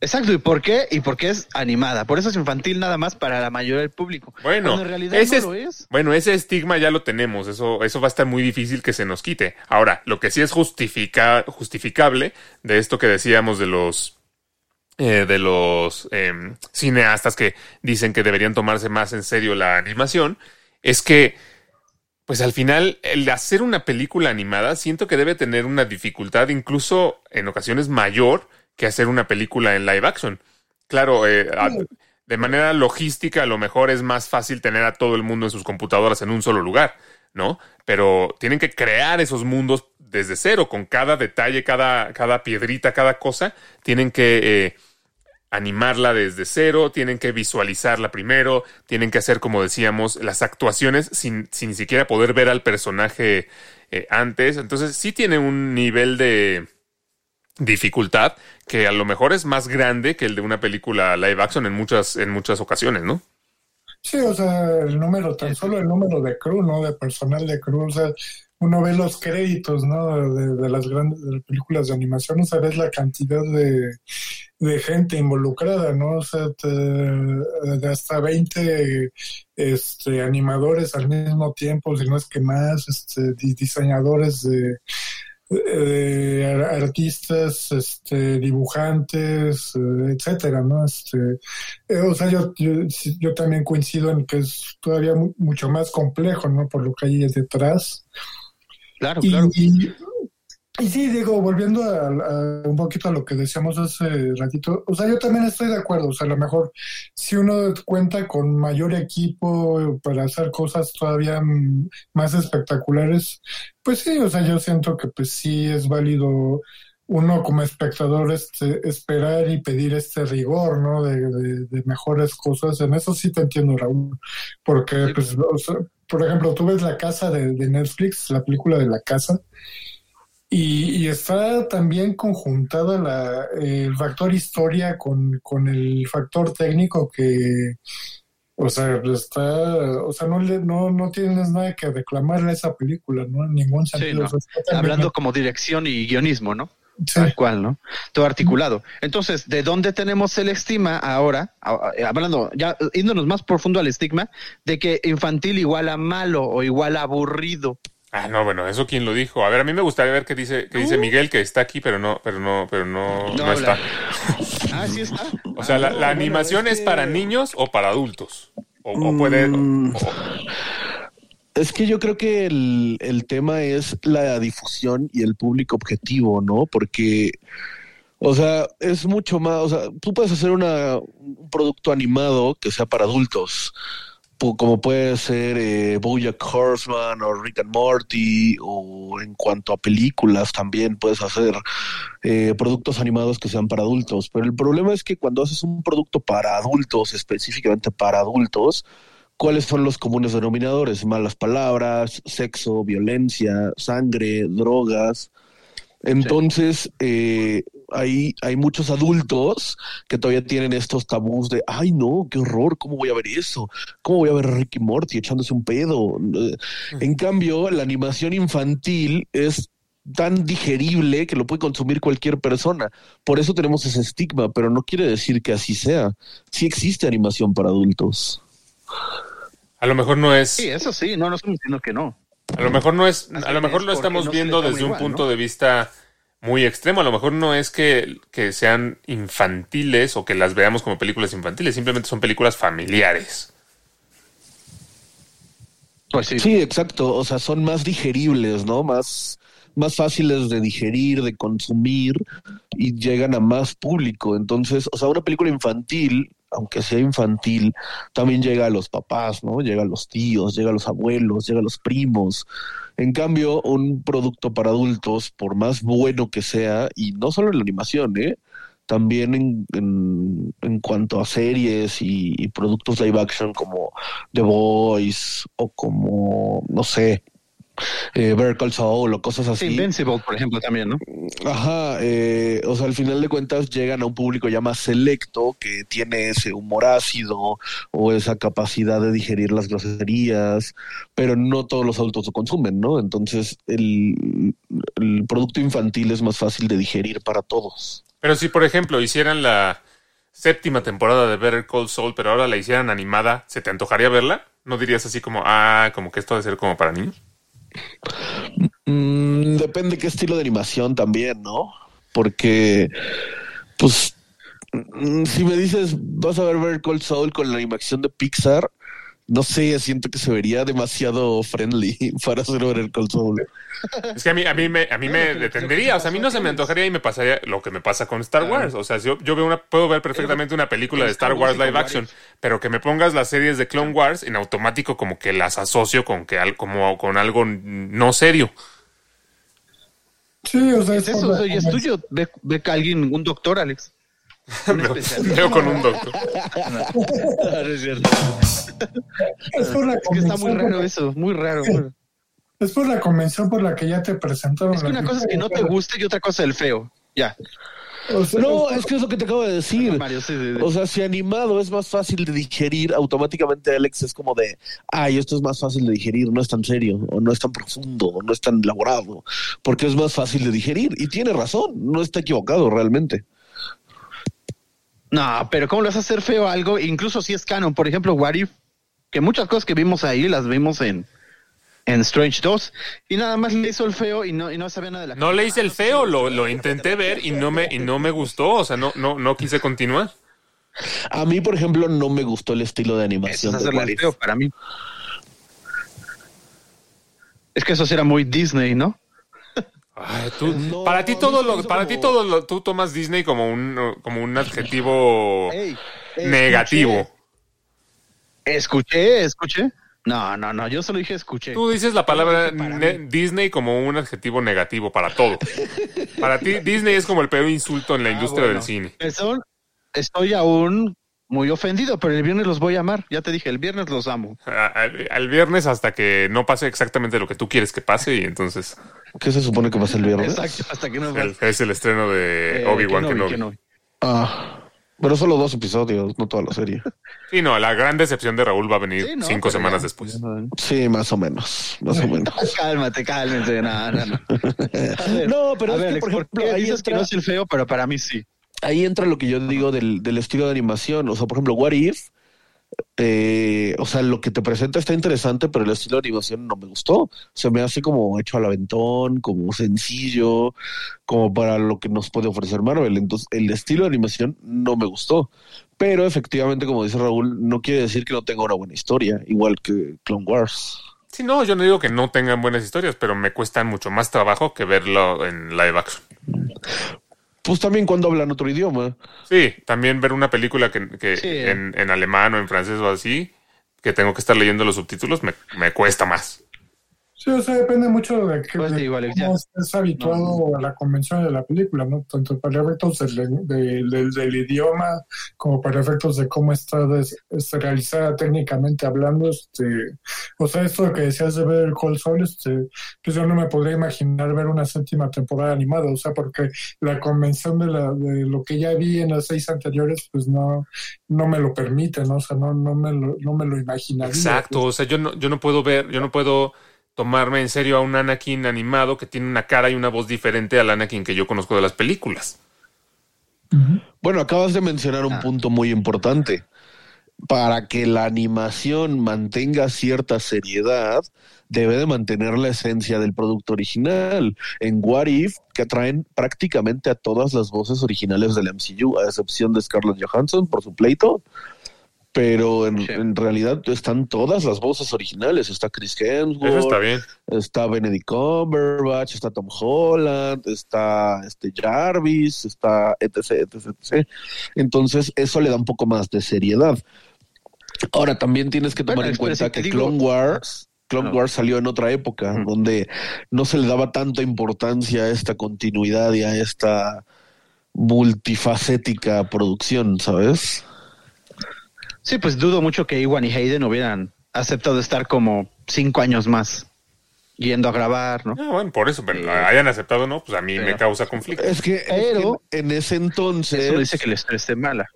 Exacto, ¿y por qué? Y porque es animada. Por eso es infantil nada más para la mayoría del público. Bueno, en realidad ese no es- lo es. Bueno, ese estigma ya lo tenemos, eso, eso va a estar muy difícil que se nos quite. Ahora, lo que sí es justifica, justificable de esto que decíamos de los eh, de los em, cineastas que dicen que deberían tomarse más en serio la animación, es que, pues al final, el hacer una película animada siento que debe tener una dificultad incluso en ocasiones mayor que hacer una película en live action. Claro, eh, a- de manera logística a lo mejor es más fácil tener a todo el mundo en sus computadoras en un solo lugar, ¿no? Pero tienen que crear esos mundos desde cero, con cada detalle, cada, cada piedrita, cada cosa, tienen que eh, animarla desde cero, tienen que visualizarla primero, tienen que hacer, como decíamos, las actuaciones sin, sin ni siquiera poder ver al personaje eh, antes. Entonces sí tiene un nivel de dificultad que a lo mejor es más grande que el de una película live action en muchas, en muchas ocasiones, ¿no? Sí, o sea, el número, tan solo el número de crew, ¿no? De personal de crew, o sea, uno ve los créditos, ¿no? De, de las grandes de las películas de animación, o sea, ves la cantidad de, de gente involucrada, ¿no? O sea, te- de hasta 20 este, animadores al mismo tiempo, si no es que más, este, di- diseñadores de, ar- artistas, este, dibujantes, eh, etcétera, ¿no? Este, eh, o sea, yo, yo, yo también coincido en que es todavía mu- mucho más complejo, ¿no? Por lo que hay detrás. Claro, Y, claro. y, y sí, digo, volviendo a, a un poquito a lo que decíamos hace ratito, o sea, yo también estoy de acuerdo, o sea, a lo mejor si uno cuenta con mayor equipo para hacer cosas todavía más espectaculares, pues sí, o sea, yo siento que pues sí es válido uno como espectador este, esperar y pedir este rigor, ¿no? De, de, de mejores cosas. En eso sí te entiendo, Raúl, porque, Sí. pues, o sea, por ejemplo, tú ves La Casa de, de Netflix, la película de La Casa, y, y está también conjuntada la, el factor historia con, con el factor técnico que, o sea, está, o sea, no, le, no, no tienes nada que reclamarle a esa película, ¿no? En ningún Sí, sentido. no. Hablando como dirección y guionismo, ¿no? Sí. Tal cual, ¿no? Todo articulado. Entonces, ¿de dónde tenemos el estigma ahora? Hablando, ya yéndonos más profundo al estigma, de que infantil igual a malo o igual a aburrido. Ah, no, bueno, eso quién lo dijo. A ver, a mí me gustaría ver qué dice, qué dice Miguel, que está aquí, pero no, pero no, pero no, no, está. Ah, sí está. O sea, la, la bueno, animación es es, que- para niños o para adultos. O, o puede. Mm. o- Es que yo creo que el, el tema es la difusión y el público objetivo, ¿no? Porque, o sea, es mucho más, o sea, tú puedes hacer una, un producto animado que sea para adultos, como puede ser eh, BoJack Horseman o Rick and Morty, o en cuanto a películas también puedes hacer eh, productos animados que sean para adultos. Pero el problema es que cuando haces un producto para adultos, específicamente para adultos, ¿cuáles son los comunes denominadores? Malas palabras, sexo, violencia, sangre, drogas. Entonces, eh, hay, hay muchos adultos que todavía tienen estos tabús de, ay no, qué horror, ¿cómo voy a ver eso? ¿Cómo voy a ver a Ricky Morty echándose un pedo? En cambio, la animación infantil es tan digerible que lo puede consumir cualquier persona. Por eso tenemos ese estigma, pero no quiere decir que así sea. Sí existe animación para adultos. A lo mejor no es. Sí, eso sí, no, no estamos diciendo que no. A lo mejor no es, Así a lo mejor es, lo estamos no viendo desde un punto ¿no? de vista muy extremo. A lo mejor no es que, que sean infantiles o que las veamos como películas infantiles, simplemente son películas familiares. Pues sí. Sí, exacto. O sea, son más digeribles, ¿no? Más, más fáciles de digerir, de consumir y llegan a más público. Entonces, o sea, una película infantil, aunque sea infantil, también llega a los papás, ¿no? Llega a los tíos, llega a los abuelos, llega a los primos. En cambio, un producto para adultos, por más bueno que sea, y no solo en la animación, ¿eh? También en, en, cuanto a series y, y productos live action como The Voice o como, no sé, eh, Better Call Saul o cosas Sí, así. Invincible, por ejemplo, también, ¿no? Ajá, eh, o sea, al final de cuentas llegan a un público ya más selecto que tiene ese humor ácido o esa capacidad de digerir las groserías, pero no todos los adultos lo consumen, ¿no? Entonces el, el producto infantil es más fácil de digerir para todos. Pero si, por ejemplo, hicieran la séptima temporada de Better Call Saul, pero ahora la hicieran animada, ¿se te antojaría verla? ¿No dirías así como, ah, como que esto debe ser como para niños? Mm, depende qué estilo de animación también, ¿no? Porque, pues, mm, si me dices, vas a ver Better Call Saul con la animación de Pixar, no sé, siento que se vería demasiado friendly para hacer Call Saul. Es que a mí, a mí me, a mí me detendría, o sea, a mí no se me antojaría y me pasaría lo que me pasa con Star Wars. O sea, yo, yo veo una, puedo ver perfectamente una película de Star Wars live action, pero que me pongas las series de Clone Wars, en automático como que las asocio con que al- como con algo no serio. Sí, o sea, Es es, eso, oye, es tuyo. Ve, ve que alguien, un doctor, Alex. Veo con un doctor. es cierto. es por la Es que está muy convención raro por- eso, muy raro. muy raro. Es por la convención por la que ya te presentaron. Es que una cosa es que no te guste y otra cosa es el feo. Ya. O sea, No, es que es lo que te acabo de decir. Mario, sí, sí, sí. O sea, si animado es más fácil de digerir, automáticamente Alex es como de, ay, esto es más fácil de digerir, no es tan serio, o no es tan profundo, o no es tan elaborado, porque es más fácil de digerir. Y tiene razón, no está equivocado realmente. No, pero ¿cómo le vas a hacer feo a algo? Incluso si es canon. Por ejemplo, What If, que muchas cosas que vimos ahí las vimos en, en Strange 2 y nada más le hizo el feo y no, y no sabía nada de la No le hice el feo, lo, lo intenté ver y no me, y no me gustó, o sea, no, no, no quise continuar. A mí, por ejemplo, no me gustó el estilo de Eso animación es de feo para mí. Es que eso sí era muy Disney, ¿no? Ay, tú- No, para ti todo lo, para como- ti todo lo, tú tomas Disney como un, como un adjetivo negativo. Escuché, escuché. No, no, no, yo solo dije escuché. Tú dices la palabra. Disney como un adjetivo negativo para todo. Para ti, Disney es como el peor insulto en la Ah, industria bueno. del cine. Estoy aún muy ofendido, pero el viernes los voy a amar. Ya te dije, el viernes los amo. A- Al, al viernes hasta que no pase exactamente lo que tú quieres que pase y entonces ¿Qué se supone que pasa el viernes? Exacto, hasta que no el- es el estreno de Eh, Obi-Wan Kenobi, Kenobi. Kenobi. Ah, pero solo dos episodios, no toda la serie. Sí, no, la gran decepción de Raúl va a venir Sí, no, cinco semanas ya. después. Sí, más o menos, más o menos. Cálmate, cálmate. No, no, no. A ver, No, pero a es ver, que, por ¿por ejemplo, ahí dices que no es el feo, pero para mí sí? Ahí entra lo que yo digo del, del estilo de animación. O sea, por ejemplo, What If, eh, o sea, lo que te presenta está interesante, pero el estilo de animación no me gustó. Se me hace como hecho al aventón, como sencillo, como para lo que nos puede ofrecer Marvel. Entonces, el estilo de animación no me gustó. Pero efectivamente, como dice Raúl, no quiere decir que no tenga una buena historia, igual que Clone Wars. Sí, no, yo no digo que no tengan buenas historias, pero me cuestan mucho más trabajo que verlo en live action. Pues también cuando hablan otro idioma. Sí, también ver una película que, que Sí. en, en alemán o en francés o así, que tengo que estar leyendo los subtítulos, me, me cuesta más. Sí, o sea, depende mucho de, que, Pues de digo, Alex, cómo estés habituado a la convención de la película, ¿no? Tanto para efectos del, del- del- del idioma como para efectos de cómo está des- este, realizada técnicamente hablando. Este, o sea, esto que decías de ver el Cold Soul, este, pues yo no me podría imaginar ver una séptima temporada animada, o sea, porque la convención de, la, de lo que ya vi en las seis anteriores, pues no, no me lo permite, ¿no? O sea, no, no, me, lo, no me lo imaginaría. Exacto, o sea, yo no, yo no puedo ver, yo no puedo tomarme en serio a un Anakin animado que tiene una cara y una voz diferente al Anakin que yo conozco de las películas. Bueno, acabas de mencionar un Ah. punto muy importante. Para que la animación mantenga cierta seriedad, debe de mantener la esencia del producto original. En What If, que traen prácticamente a todas las voces originales del MCU, a excepción de Scarlett Johansson por su pleito. Pero en, Sí. en realidad están todas las voces originales. Está Chris Hemsworth, está bien. está Benedict Cumberbatch, está Tom Holland, está este Jarvis, está etc, etc, etc. Entonces, eso le da un poco más de seriedad. Ahora, también tienes que tomar Bueno, en cuenta que digo- Clone Wars, Clone No. Wars salió en otra época, donde no se le daba tanta importancia a esta continuidad y a esta multifacética producción, ¿sabes? Sí, pues dudo mucho que Iwan y Hayden hubieran aceptado estar como cinco años más yendo a grabar, ¿no? Ah, bueno, por eso, pero hayan aceptado, no, pues a mí me causa conflicto. Es que, Pero- en ese entonces Eso dice que les esté mala.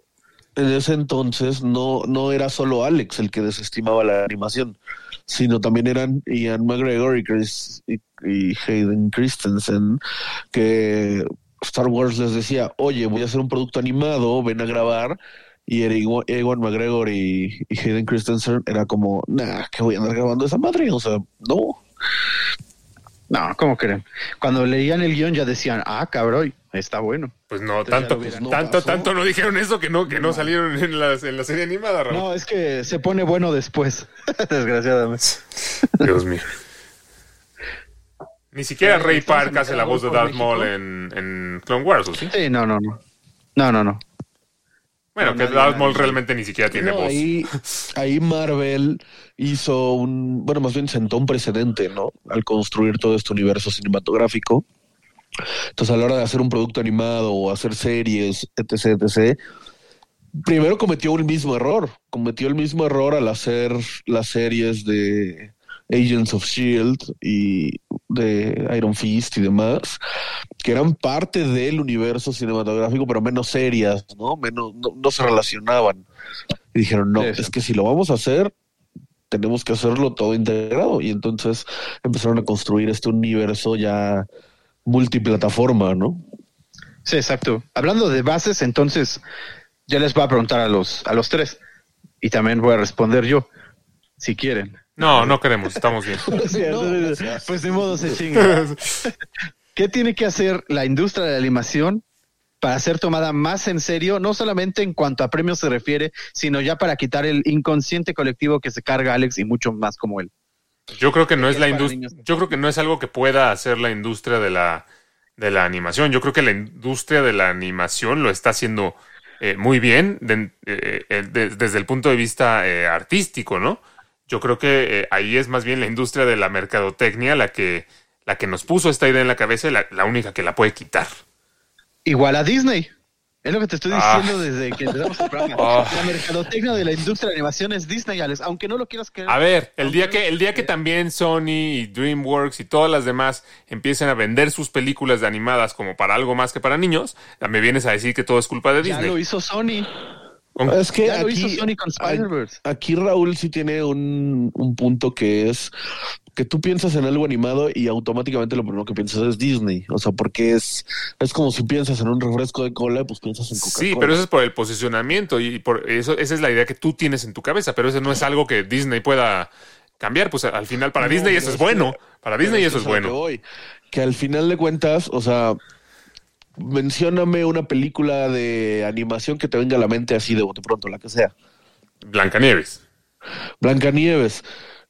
en ese entonces no, no era solo Alex el que desestimaba la animación, sino también eran Ian McGregor y, Chris, y, y Hayden Christensen, que Star Wars les decía, oye, voy a hacer un producto animado, ven a grabar. Y Ewan McGregor y, y Hayden Christensen era como, nah, que voy a andar grabando esa madre. O sea, no. No, ¿cómo creen? Cuando leían el guion ya decían, ah, cabrón, está bueno. Pues no, Entonces tanto, no tanto, pasó. tanto no dijeron eso que no, que no salieron en la, en la serie animada, Raúl. No, es que se pone bueno después, desgraciadamente. Dios mío. Ni siquiera Ray Park hace la voz de Darth. Maul en, en Clone Wars, ¿o sí? Sí, no, no, no. No, no, no. Bueno, No, que Darth. Maul realmente ni siquiera tiene No, voz. ahí, ahí Marvel hizo un, bueno, más bien sentó un precedente, ¿no? Al construir todo este universo cinematográfico. Entonces, a la hora de hacer un producto animado o hacer series, etc., etc., primero cometió un mismo error. Cometió el mismo error al hacer las series de Agents of Shield y de Iron Fist y demás, que eran parte del universo cinematográfico, pero menos serias, ¿no? Menos, no, no se relacionaban. Y dijeron, no, es que si lo vamos a hacer, tenemos que hacerlo todo integrado. Y entonces empezaron a construir este universo ya multiplataforma, ¿no? Sí, exacto. Hablando de bases, entonces ya les voy a preguntar a los, a los tres. Y también voy a responder yo, si quieren. No, no queremos, estamos bien. Pues de modo se chinga. ¿Qué tiene que hacer la industria de la animación para ser tomada más en serio, no solamente en cuanto a premios se refiere, sino ya para quitar el inconsciente colectivo que se carga Alex y mucho más como él? Yo creo que no es la industria, yo creo que no es algo que pueda hacer la industria de la de la animación. Yo creo que la industria de la animación lo está haciendo eh, muy bien de- eh, eh, de- desde el punto de vista eh, artístico, ¿no? Yo creo que eh, ahí es más bien la industria de la mercadotecnia la que la que nos puso esta idea en la cabeza y la, la única que la puede quitar. Igual a Disney. Es lo que te estoy Ah. diciendo desde que empezamos el programa. Ah. La mercadotecnia de la industria de animación es Disney, Alex. Aunque no lo quieras creer. A ver, el día que el día que también Sony y DreamWorks y todas las demás empiecen a vender sus películas de animadas como para algo más que para niños, ya me vienes a decir que todo es culpa de Ya Disney. lo hizo Sony. Con- Es que aquí, Sony con aquí Raúl sí tiene un, un punto que es que tú piensas en algo animado y automáticamente lo primero que piensas es Disney. O sea, porque es, es como si piensas en un refresco de cola, pues piensas en Coca-Cola. Sí, pero eso es por el posicionamiento y por eso esa es la idea que tú tienes en tu cabeza, pero eso no es algo que Disney pueda cambiar, pues al final para No, Disney eso es es que- bueno, para Disney eso es que bueno. voy. Que al final de cuentas, o sea, mencióname una película de animación que te venga a la mente así de bote pronto, la que sea. Blancanieves. Blancanieves.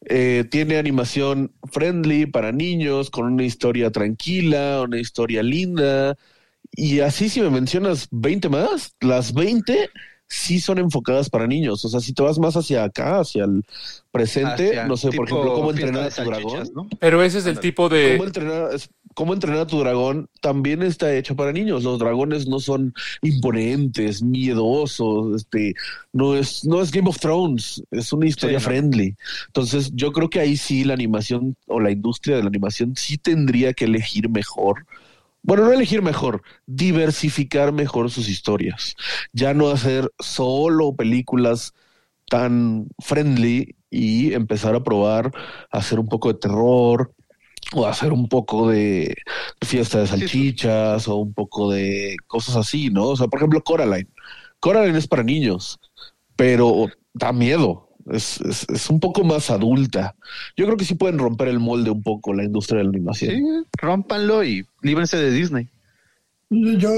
Eh, tiene animación friendly para niños, con una historia tranquila, una historia linda. Y así si me mencionas 20 más, las 20 sí son enfocadas para niños. O sea, si te vas más hacia acá, hacia el presente, Hacia no sé, por ejemplo, cómo entrenar a tu dragón. Pero ese es el tipo de... ¿Cómo entrenar, es- cómo entrenar a tu dragón también está hecho para niños. Los dragones no son imponentes, miedosos, este, no es, no es Game of Thrones, es una historia Sí, no. friendly. Entonces, yo creo que ahí sí la animación o la industria de la animación sí tendría que elegir mejor. Bueno, no elegir mejor, diversificar mejor sus historias. Ya no hacer solo películas tan friendly y empezar a probar hacer un poco de terror o hacer un poco de fiesta de salchichas o un poco de cosas así, ¿no? O sea, por ejemplo, Coraline. Coraline es para niños, pero da miedo. Es, es, es un poco más adulta. Yo creo que sí pueden romper el molde un poco la industria de la animación. Sí, rómpanlo y líbrense de Disney. Yo,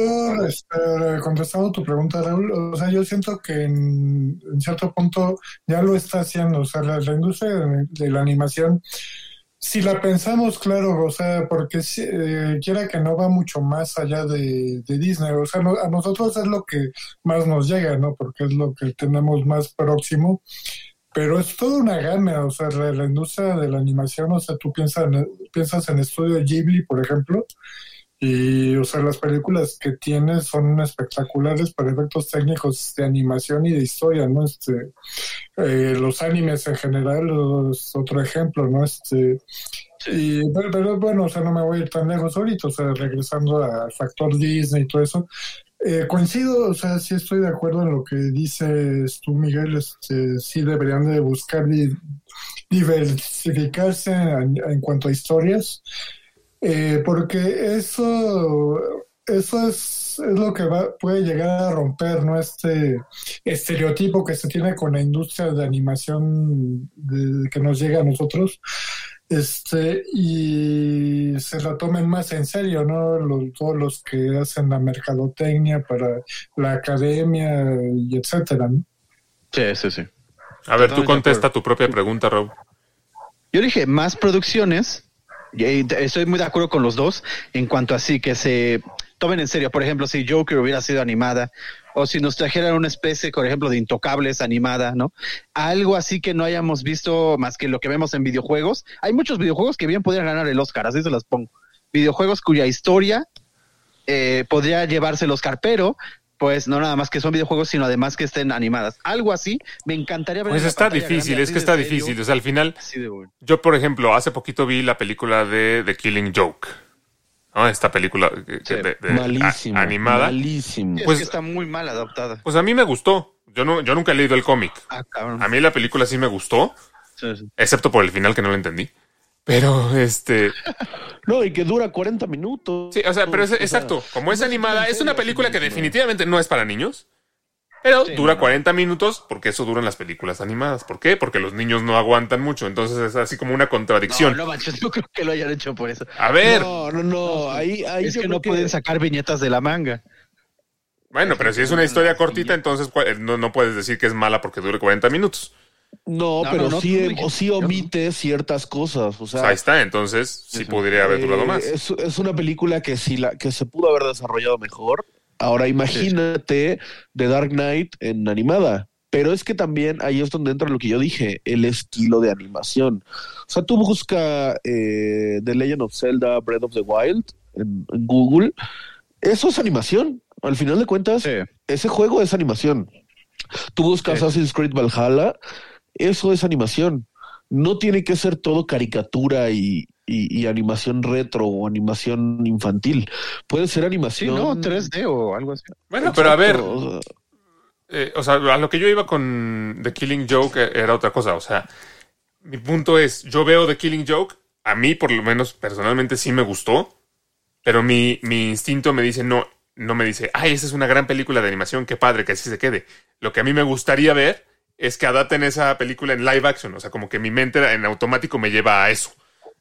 este, contestando tu pregunta, Raúl, o sea, yo siento que en, en cierto punto ya lo está haciendo, o sea, la, la industria de, de la animación, si la pensamos, claro, o sea, porque si- eh, quiera que no va mucho más allá de, de Disney, o sea, no- a nosotros es lo que más nos llega, ¿no? Porque es lo que tenemos más próximo, pero es toda una gama, o sea, la, la industria de la animación, o sea, tú piensas en, piensas en Estudio Ghibli, por ejemplo, y, o sea, las películas que tiene son espectaculares para efectos técnicos de animación y de historia, ¿no? Este, eh, los animes en general es otro ejemplo, ¿no? Este, y, pero, pero, bueno, o sea, no me voy a ir tan lejos ahorita, o sea, regresando al factor Disney y todo eso. Eh, coincido, o sea, sí estoy de acuerdo en lo que dices tú, Miguel, este, sí deberían de buscar di- diversificarse en, en cuanto a historias. Eh, porque eso, eso es, es lo que va, puede llegar a romper ¿no? este estereotipo que se tiene con la industria de animación de- que nos llega a nosotros este y se la tomen más en serio, ¿no? Los, todos los que hacen la mercadotecnia para la academia y etcétera, ¿no? Sí, sí, sí. A ver, tú contesta tu propia pregunta, Raúl. Yo dije más producciones. Y estoy muy de acuerdo con los dos en cuanto a sí que se tomen en serio. Por ejemplo, si Joker hubiera sido animada o si nos trajeran una especie, por ejemplo, de Intocables animada, ¿no? Algo así que no hayamos visto más que lo que vemos en videojuegos. Hay muchos videojuegos que bien podrían ganar el Oscar, así se las pongo. Videojuegos cuya historia eh, podría llevarse el Oscar, pero pues no nada más que son videojuegos, sino además que estén animadas. Algo así, me encantaría ver. Pues está difícil, grande, es que está serio, difícil. O sea, al final, bueno. yo, por ejemplo, hace poquito vi la película de The Killing Joke. ¿No? Esta película que- Sí, de- de- Malísimo. a- animada. Malísimo. Es Pues- que está muy mal adaptada. Pues a mí me gustó. Yo, no, yo nunca he leído el cómic. Ah. A mí la película sí me gustó, Sí, sí. excepto por el final que no lo entendí. Pero, este... No, y que dura 40 minutos. Sí, o sea, pero es, exacto. Como es animada, es una película que definitivamente no es para niños. Pero Sí, dura no, no. 40 minutos porque eso duran las películas animadas. ¿Por qué? Porque los niños no aguantan mucho. Entonces es así como una contradicción. No, no manches, no creo que lo hayan hecho por eso. A ver, No, no, no. Ahí, ahí es yo que creo no pueden sacar viñetas de la manga. bueno, pero si es una historia cortita, entonces cua- no, no puedes decir que es mala porque dure 40 minutos. No, No, pero no, no, sí, dijiste, o sí omite ciertas cosas. O O sea, sea, ahí está, entonces sí podría haber durado eh, más. Es, es una película que sí la, que se pudo haber desarrollado mejor. Ahora imagínate The Dark Knight en animada. Pero es que también ahí es donde entra lo que yo dije, el estilo de animación. O sea, tú busca eh, The Legend of Zelda Breath of the Wild en, en Google. Eso es animación. Al final de cuentas, Sí. ese juego es animación. Tú buscas Sí. Assassin's Creed Valhalla, eso es animación. No tiene que ser todo caricatura y, y- y animación retro o animación infantil. Puede ser Sí, animación. no, 3D o algo así. Bueno, pero a ver, Exacto, o sea, eh, o sea, a lo que yo iba con The Killing Joke eh, era otra cosa. O sea, mi punto es, yo veo The Killing Joke, a mí por lo menos personalmente sí me gustó, pero mi, mi instinto me dice, no, no me dice, ay, esa es una gran película de animación, qué padre, que así se quede. Lo que a mí me gustaría ver es que adapten esa película en live action, o sea, como que mi mente en automático me lleva a eso.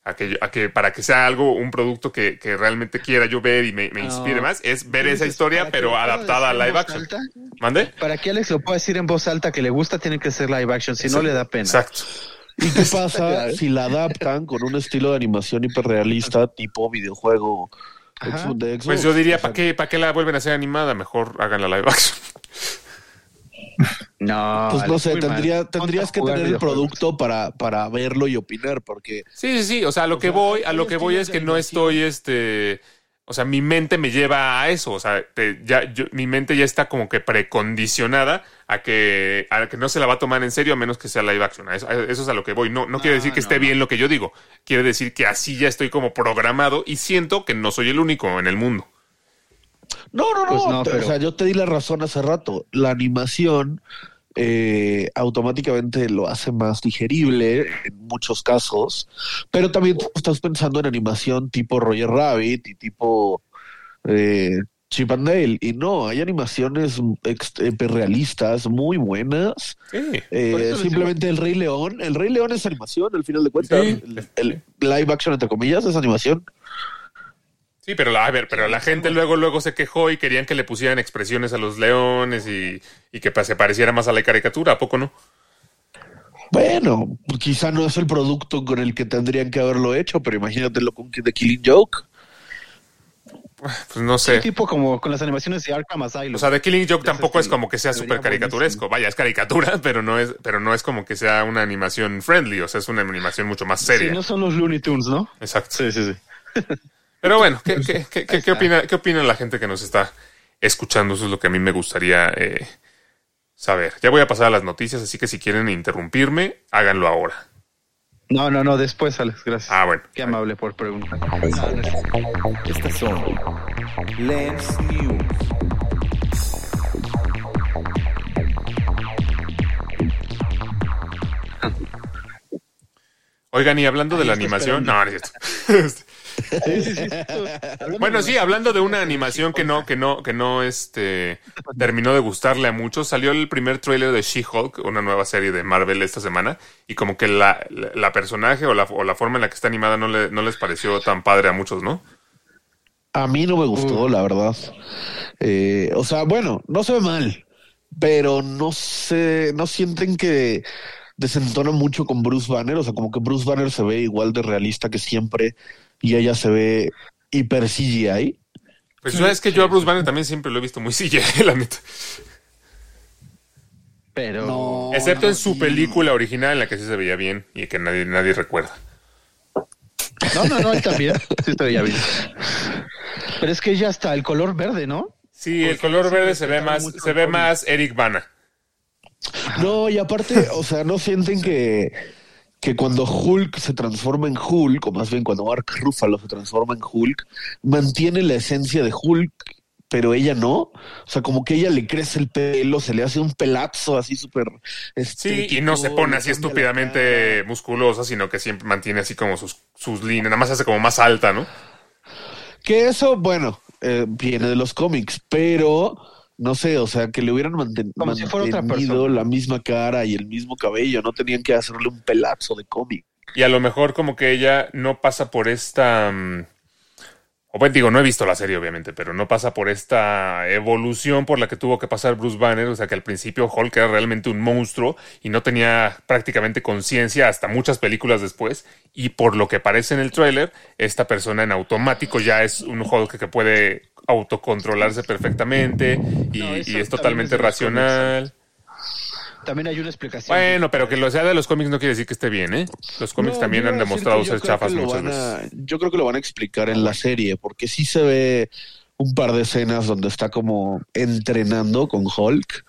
A que, a que para que sea algo, un producto que, que realmente quiera yo ver y me, me inspire No. más, es ver esa Entonces, historia, pero adaptada a live action. alta, ¿Mande? para que Alex lo pueda decir en voz alta que le gusta, tiene que ser live action, si no le da pena. Exacto. ¿Y qué pasa si la adaptan con un estilo de animación hiperrealista tipo videojuego Ajá. de Xbox? Pues yo diría, ¿para qué, ¿para qué la vuelven a hacer animada? Mejor hagan la live action. No, Pues no sé, tendría, tendrías que tener el producto para, para verlo y opinar, porque Sí, sí, sí. O sea, a lo que sea, voy, a lo que voy es que no estoy, este, o sea, mi mente me lleva a eso. O sea, te- ya, yo- mi mente ya está como que precondicionada a que, a que no se la va a tomar en serio a menos que sea live action. A Eso, a eso es a lo que voy. No, no, quiere decir que no, esté no. bien lo que yo digo. Quiere decir que así ya estoy como programado y siento que no soy el único en el mundo. No, no, no. Pues no, pero- O sea, yo te di la razón hace rato. La animación eh, automáticamente lo hace más digerible en muchos casos, pero también estás pensando en animación tipo Roger Rabbit y tipo eh, Chip and Dale. Y no, hay animaciones hiperrealistas muy buenas. Sí. Eh, simplemente el Rey León. El Rey León es animación, al final de cuentas. Sí. El, el live action, entre comillas, es animación. Sí, pero la, a ver, pero la gente luego, luego se quejó y querían que le pusieran expresiones a los leones y, y que se pareciera más a la caricatura, ¿a poco no? Bueno, quizá no es el producto con el que tendrían que haberlo hecho, pero imagínatelo con The Killing Joke. Pues no Sí, sé. tipo como con las animaciones de Arkham Asylum. O sea, The Killing Joke tampoco es como que sea Se súper caricaturesco. Vaya, es caricatura, pero no es, pero no es como que sea una animación friendly. O sea, es una animación mucho más Sí, seria. no son los Looney Tunes, ¿no? Exacto. Sí, sí, sí. Pero bueno, ¿qué, qué, qué, qué- qué opina, ¿qué opina la gente que nos está escuchando? Eso es lo que a mí me gustaría eh, saber. Ya voy a pasar a las noticias, así que si quieren interrumpirme, háganlo ahora. No, no, no, después, Alex, gracias. Ah, bueno. Qué amable por preguntar. Estas son Lens News. Oigan, y hablando de la animación, esperando. no, no es cierto. Sí, sí, sí. Hablando Bueno, sí, hablando de una animación que no, que no, que no, este, terminó de gustarle a muchos, salió el primer tráiler de She-Hulk, una nueva serie de Marvel esta semana, y como que la, la, la personaje o la, o la forma en la que está animada no, le, no les pareció tan padre a muchos, ¿no? A mí no me gustó, la verdad. Eh, o sea, bueno, no se ve mal, pero no sé, no sienten que desentona mucho con Bruce Banner. O sea, como que Bruce Banner se ve igual de realista que siempre y ella se ve hiper CGI. Pues sabes que yo a Bruce Banner también siempre lo he visto muy CGI, la neta. Pero. No. Excepto en su sí. película original en la que sí se veía bien y que nadie, nadie recuerda. No, no, no, él también. Sí, te veía bien. Pero es que ya está el color verde, ¿no? Sí, el color sí verde se ve más, se ve más Eric Bana. No, y aparte, o sea, no sienten que, que cuando Hulk se transforma en Hulk, o más bien cuando Mark Ruffalo se transforma en Hulk, mantiene la esencia de Hulk, pero ella no. O sea, como que ella le crece el pelo, se le hace un pelazo así súper. Sí, y no se pone así estúpidamente musculosa, sino que siempre mantiene así como sus, sus líneas, nada más hace como más alta, ¿no? Que eso, bueno, eh, viene de los cómics, pero no sé, o sea, que le hubieran manten- Como si fuera otra mantenido persona. la misma cara y el mismo cabello, no tenían que hacerle un pelazo de cómic. Y a lo mejor como que ella no pasa por esta... mm, O bueno, digo, no he visto la serie obviamente, pero no pasa por esta evolución por la que tuvo que pasar Bruce Banner, o sea que al principio Hulk era realmente un monstruo y no tenía prácticamente conciencia hasta muchas películas después y por lo que parece en el tráiler, esta persona en automático ya es un Hulk que puede autocontrolarse perfectamente y, No, eso y es totalmente es racional. También hay una explicación. Bueno, pero que lo sea de los cómics no quiere decir que esté bien, ¿eh? Los cómics No, también han demostrado ser chafas muchas a- veces. yo creo que lo van a explicar en la serie, porque sí se ve un par de escenas donde está como entrenando con Hulk.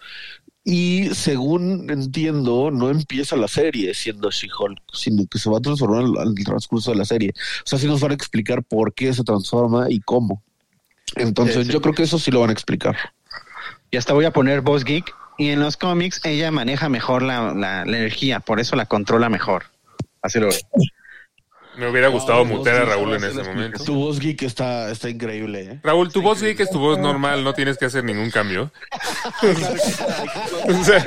Y según entiendo, no empieza la serie siendo She-Hulk, sino que se va a transformar al, al transcurso de la serie. O sea, sí nos van a explicar por qué se transforma y cómo. Entonces, Sí, yo creo que eso sí lo van a explicar. Y hasta voy a poner Boss Geek. Y en los cómics ella maneja mejor la, la- la energía, por eso la controla mejor. Así lo veo. Me hubiera gustado No, mutear a Raúl en ese momento. Tu voz geek está, está increíble, ¿eh? Raúl, tu voz geek es tu voz normal, no tienes que hacer ningún cambio. O sea,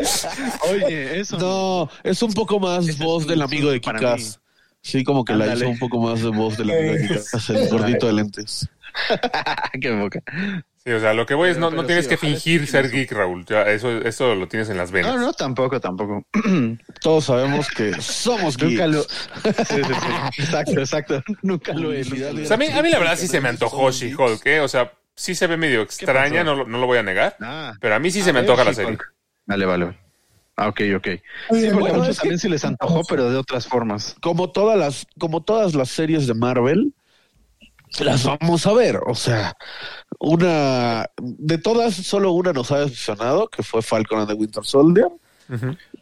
Oye, eso. No, es un poco más voz del amigo de Kikas. Sí, como que la hizo un poco más de voz del amigo de Kikas, el gordito de lentes. Qué boca. sí, o sea, lo que voy es, no, no tienes sí, que fingir ser geek, Raúl. Ya, eso, eso lo tienes en las venas. No, no, tampoco, tampoco. Todos sabemos que somos Nunca geeks. lo. Sí, sí, sí. Exacto, exacto. Nunca lo he. nunca lo O sea, a mí, a mí la verdad sí se me antojó She-Hulk, ¿eh? O sea, sí se ve medio extraña, no, lo- no lo voy a negar. Ah, Pero a mí sí a se me antoja la serie. Vale, vale. vale. Ah, ok, ok. Sí, porque bueno, a muchos es que- también sí les antojó, pero de otras formas. Como todas las, como todas las series de Marvel, las vamos a ver. O sea, una de todas, solo una nos ha decepcionado, que fue Falcon and the Winter Soldier.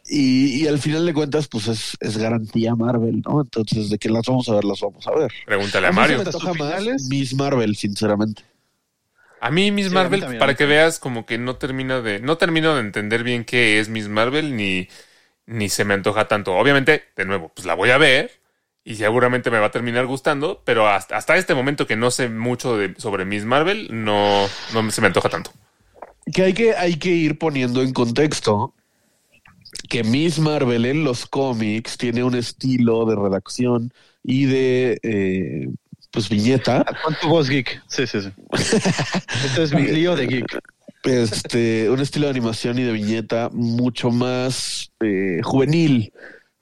Y, y al final de cuentas, pues es, es garantía Marvel, ¿no? Entonces, de que las vamos a ver, las vamos a ver. Pregúntale a mí se Mario. me. Miss Marvel, sinceramente. A mí Miss Sí, a mí Marvel, también, a para que veas, como que no termino de, no termino de entender bien qué es Miss Marvel, ni, ni se me antoja tanto. Obviamente, de nuevo, pues la voy a ver y seguramente me va a terminar gustando, pero hasta, hasta este momento que no sé mucho de, sobre Miss Marvel, no, no se me antoja tanto. Que hay que, hay que ir poniendo en contexto que Miss Marvel en los cómics tiene un estilo de redacción y de eh, pues viñeta Ah, tu voz geek. Sí, sí, sí. Esto es mi lío de geek. este, un estilo de animación y de viñeta mucho más eh, juvenil,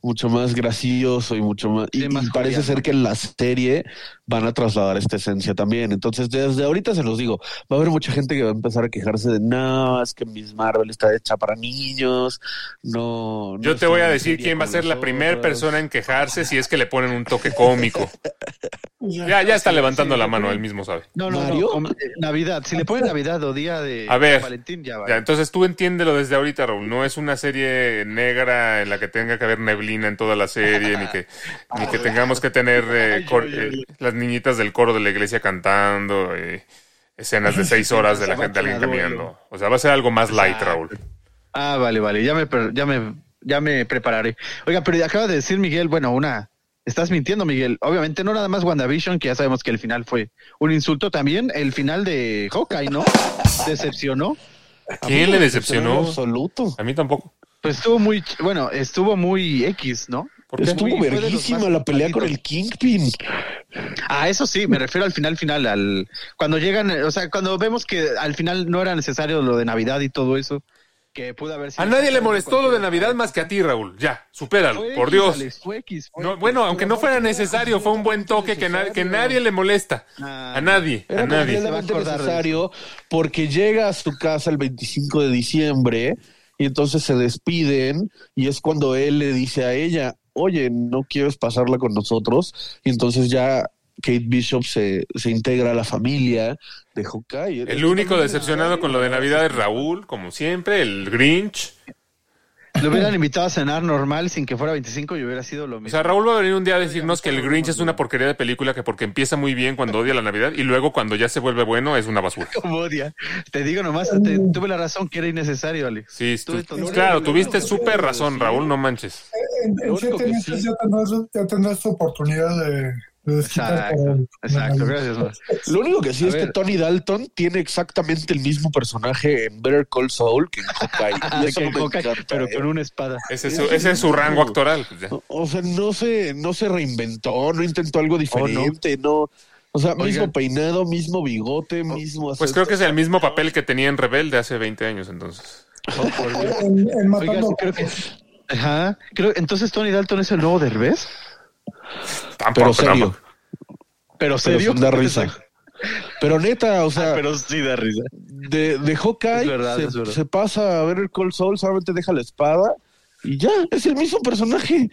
mucho más gracioso y mucho más. Sí, y, más y parece ser que en la serie van a trasladar esta esencia también. Entonces, desde ahorita se los digo, va a haber mucha gente que va a empezar a quejarse de no, es que Miss Marvel está hecha para niños. No. no Yo te voy a decir quién va a ser la primera persona en quejarse si es que le ponen un toque cómico. Ya, ya está levantando la mano, él mismo sabe. No, no, ¿Mario? no. com- eh, Navidad. Si le ponen Navidad o día de A ver. Valentín, ya va. Ya, entonces tú entiéndelo desde ahorita, Raúl. No es una serie negra en la que tenga que haber neblina en toda la serie, ni que, ni que tengamos que tener eh, cor- eh, las niñitas del coro de la iglesia cantando, eh, escenas de seis horas de la gente, alguien caminando. O sea, va a ser algo más light, Raúl. Ah, vale, vale. Ya me, ya me, ya me prepararé. Oiga, pero acaba de decir Miguel, bueno, una. Estás mintiendo, Miguel. Obviamente, no nada más WandaVision, que ya sabemos que el final fue un insulto. También el final de Hawkeye, ¿no? Decepcionó. ¿A quién le decepcionó? Absoluto. A mí tampoco. Pues estuvo muy, bueno, estuvo muy X, ¿no? ¿Por qué? Estuvo verguísima la pelea con el Kingpin. Ah, eso sí, me refiero al final final, al cuando llegan, o sea, cuando vemos que al final no era necesario lo de Navidad y todo eso, que pudo haber sido A nadie le molestó lo de Navidad más que a ti, Raúl. Ya, supéralo, Fue por X, Dios. Alex, fue X, fue No, X. bueno, aunque no fuera necesario, fue un buen toque que, na- que nadie le molesta. Ah, A nadie, a Era nadie. necesario porque llega a su casa el 25 de diciembre y entonces se despiden y es cuando él le dice a ella, oye, ¿no quieres pasarla con nosotros? Y entonces ya Kate Bishop se, se integra a la familia de Hawkeye. El único decepcionado con lo de Navidad es Raúl, como siempre, el Grinch. Lo hubieran invitado a cenar normal sin que fuera 25 y hubiera sido lo O mismo. sea, Raúl va a venir un día a decirnos que el Grinch es una porquería de película que porque empieza muy bien cuando odia la Navidad y luego cuando ya se vuelve bueno es una basura. Como odia. Te digo nomás, te- tuve la razón que era innecesario, Alex. Sí, tú- todo- claro, tuviste súper razón, Raúl, no manches. En, en siete meses sí- ya, tendrás, ya tendrás tu oportunidad de, Exacto, exacto, gracias. Mar. Lo único que sí A es que. Tony Dalton tiene exactamente el mismo personaje en Better Call Saul que en Hawkeye. Y eso Que no me Hawkeye, encanta, pero ¿eh? con una espada. Ese es su, ese es su rango actoral. pues. O sea, no se, no se reinventó, no intentó algo diferente, no. O sea, mismo peinado, mismo bigote, mismo. Pues creo que es el mismo papel que tenía en Rebelde hace 20 años, entonces. En, en Oigan, Matando creo que. Ajá. Creo, entonces Tony Dalton es el nuevo Derbez. Tampoco, Pero serio. Pero pero serio. sin dar risa. Pero neta, o sea, Ah, pero sí da risa. de, de Hawkeye verdad, se, pasa a ver el Cold Soul, solamente deja la espada y ya, es el mismo personaje.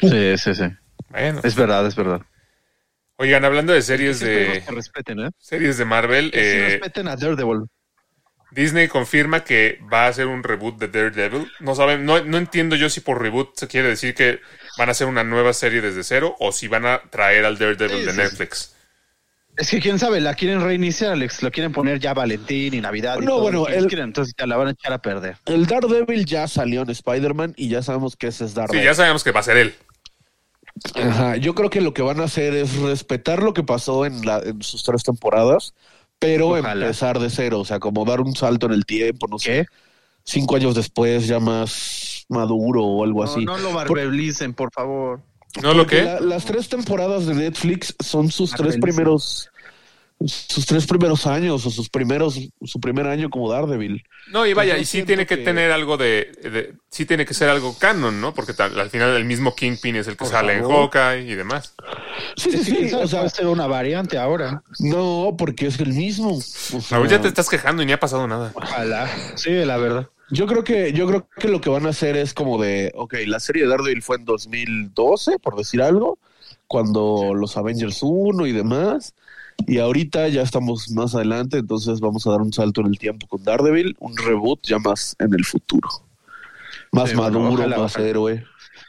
Sí, sí, sí. Bueno. Es verdad, es verdad. Oigan, hablando de series Sí, de que respeten, ¿eh? series de Marvel, Que sí eh, respeten a Daredevil. Disney confirma que va a hacer un reboot de Daredevil. No saben, no, no entiendo yo si por reboot se quiere decir que van a hacer una nueva serie desde cero o si van a traer al Daredevil Sí, de sí, Netflix. Es que quién sabe, la quieren reiniciar, Alex. Lo quieren poner ya Valentín y Navidad. y No, todo bueno, el- quieren, entonces ya la van a echar a perder. El Daredevil ya salió en Spider-Man y ya sabemos que ese es Sí, Daredevil. ya sabemos que va a ser él. Ajá, yo creo que lo que van a hacer es respetar lo que pasó en, la, en sus tres temporadas, pero Ojalá. empezar de cero, o sea, como dar un salto en el tiempo, no sé, ¿Qué? cinco años después ya más maduro o algo No, así. no lo barbelicen, por favor. ¿No lo que? la- las tres temporadas de Netflix son sus tres primeros sus tres primeros años o sus primeros, su primer año como Daredevil. No, y vaya, y sí tiene que, que- tener algo de, de- Sí tiene que ser algo canon, ¿no? Porque tal- al final el mismo Kingpin es el que Por sale en. Hawkeye y demás. Sí, sí, sí. O sea, puede ser una variante ahora. no, porque es el mismo. O sea, Raúl, ya te estás quejando y ni ha pasado nada. Ojalá. Sí, la verdad. Yo creo que, yo creo que lo que van a hacer es como de, ok, la serie de Daredevil fue en 2012, por decir algo, cuando los Avengers 1 y demás. Y ahorita ya estamos más adelante, entonces vamos a dar un salto en el tiempo con Daredevil, un reboot ya más en el futuro. Más Sí, bueno, maduro, ojalá, más ojalá. héroe.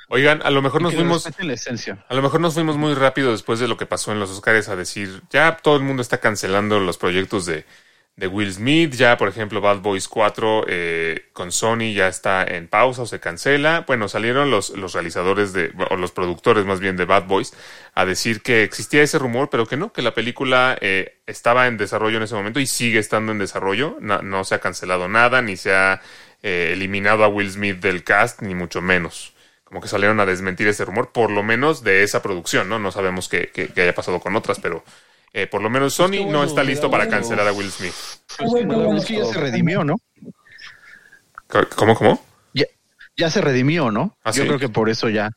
Oigan, a lo mejor nos fuimos. respeten la esencia. A lo mejor nos fuimos muy rápido después de lo que pasó en los Oscars a decir, ya todo el mundo está cancelando los proyectos de, de Will Smith, ya por ejemplo Bad Boys 4 eh, con Sony ya está en pausa o se cancela. Bueno, salieron los, los realizadores de, o los productores más bien de Bad Boys a decir que existía ese rumor, pero que no, que la película eh, estaba en desarrollo en ese momento y sigue estando en desarrollo. No, no se ha cancelado nada, ni se ha eh, eliminado a Will Smith del cast, ni mucho menos como que salieron a desmentir ese rumor, por lo menos de esa producción, ¿no? No sabemos qué, haya pasado con otras, pero eh, por lo menos Sony no está listo para cancelar a Will Smith. Bueno, es que ya se redimió, ¿no? ¿Cómo, cómo? Ya, ya se redimió, ¿no? ¿Ah, Yo sí? creo que por eso ya.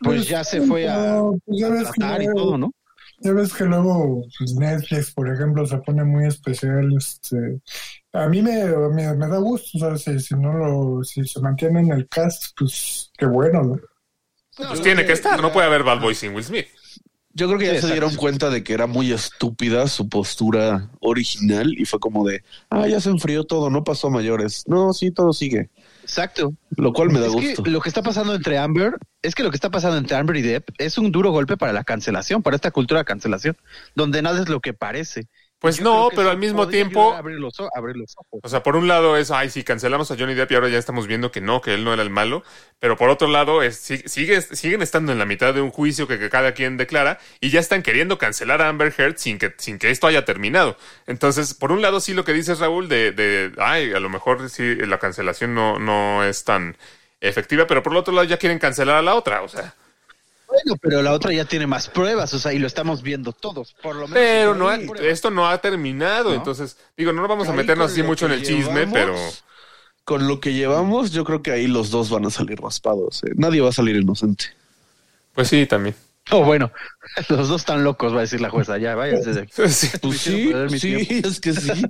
Pues ya se fue a, pues, ya a que y todo, ¿no? Ya ves que luego pues, Netflix, por ejemplo, se pone muy especial. Este, a mí me, me, me da gusto, o sea, si, si no lo, si se mantiene en el cast, pues qué bueno, ¿no? Pues tiene que estar, no puede haber Bad Boys sin Will Smith. Yo creo que ya Sí, se dieron exacto. cuenta de que era muy estúpida su postura original y fue como de, ah, ya se enfrió todo, no pasó a mayores. No, sí, todo sigue. Exacto. Lo cual me da es gusto. que lo que está pasando entre Amber, es que lo que está pasando entre Amber y Depp es un duro golpe para la cancelación, para esta cultura de cancelación, donde nada es lo que parece. Pues Yo no, pero al mismo tiempo, abrir los, o- abrir los ojos. o sea, por un lado es, ay, sí, cancelamos a Johnny Depp y ahora ya estamos viendo que no, que él no era el malo, pero por otro lado es, si- sigue, siguen estando en la mitad de un juicio que, que cada quien declara y ya están queriendo cancelar a Amber Heard sin que, sin que esto haya terminado. Entonces, por un lado sí lo que dices Raúl de, de ay, a lo mejor sí la cancelación no, no es tan efectiva, pero por el otro lado ya quieren cancelar a la otra, o sea. Bueno, pero la otra ya tiene más pruebas, o sea, y lo estamos viendo todos, por lo menos. Pero no ha- esto no ha terminado, ¿No? entonces, digo, no nos vamos a meternos así mucho en el chisme, pero... Con lo que llevamos, yo creo que ahí los dos van a salir raspados. ¿eh? Nadie va a salir inocente. Pues sí, también. Oh, bueno, los dos están locos, va a decir la jueza, ya, váyanse de aquí. Sí. Pues sí, perder mi sí, es que sí.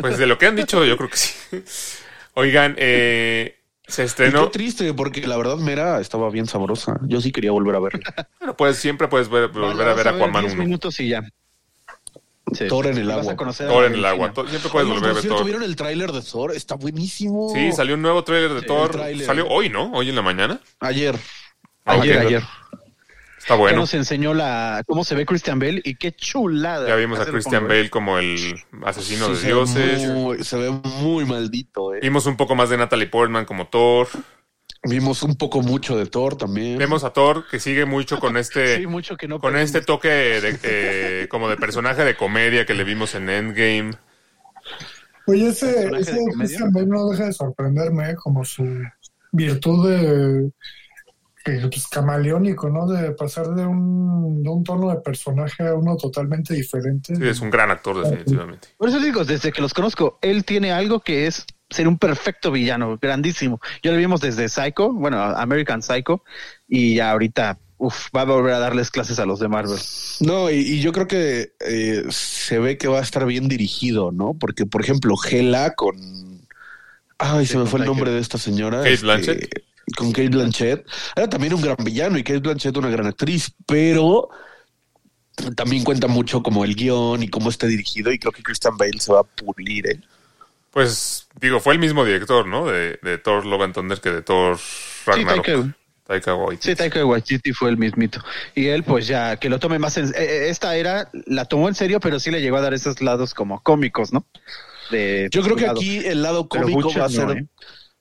Pues de lo que han dicho, yo creo que sí. Oigan, eh, se Y estrenó. qué triste, porque la verdad Mera estaba bien sabrosa. Yo sí quería volver a verla. Bueno, pues siempre puedes ver- volver a ver Aquaman 10 1. minutos y ya. Sí. Thor en el agua. a a Thor en el agua. To- Siempre puedes Oye, volver a ver cierto, Thor. ¿vieron el tráiler de Thor? Está buenísimo. Sí, salió un nuevo tráiler de Sí, Thor. Salió hoy, ¿no? Hoy en la mañana. Ayer. Ayer, Ok. ayer. Está Ya bueno. nos enseñó la cómo se ve Christian Bale y qué chulada. Ya vimos a Christian Bale como el asesino Sí, de se ve dioses. muy- se ve muy maldito. eh. Vimos un poco más de Natalie Portman como Thor. Vimos un poco mucho de Thor también. Vemos a Thor que sigue mucho con este. Sí, mucho que no. con perdimos. este toque de, eh, como de personaje de comedia que le vimos en Endgame. Oye, ese, ¿Personaje ese? Christian Bale no deja de sorprenderme, ¿eh? como su virtud de pues, camaleónico, ¿no? De pasar de un, de un tono de personaje a uno totalmente diferente. Sí, es un gran actor, definitivamente. Por eso digo, desde que los conozco, él tiene algo que es ser un perfecto villano, grandísimo. Ya lo vimos desde Psycho, bueno, American Psycho, y ya ahorita, uf, va a volver a darles clases a los de Marvel. No, y, y yo creo que eh, se ve que va a estar bien dirigido, ¿no? Porque, por ejemplo, Gela con. Ay, se me fue el nombre de esta señora. Kate este, Blanchett. Con Kate Blanchett. Era también un gran villano y Kate Blanchett una gran actriz, pero también cuenta mucho como el guion y cómo está dirigido y creo que Christian Bale se va a pulir, ¿eh? Pues digo, fue el mismo director, ¿no? De, de Thor Love and Thunder que de Thor Sí, Ragnarok. Taika, Taika Waititi. sí, Taika Waititi fue el mismito. Y él, pues ya, que lo tome más en... eh, eh, esta era, la tomó en serio, pero sí le llegó a dar esos lados como cómicos, ¿no? De, Yo creo que lado. aquí el lado cómico va a no, ser. ¿eh?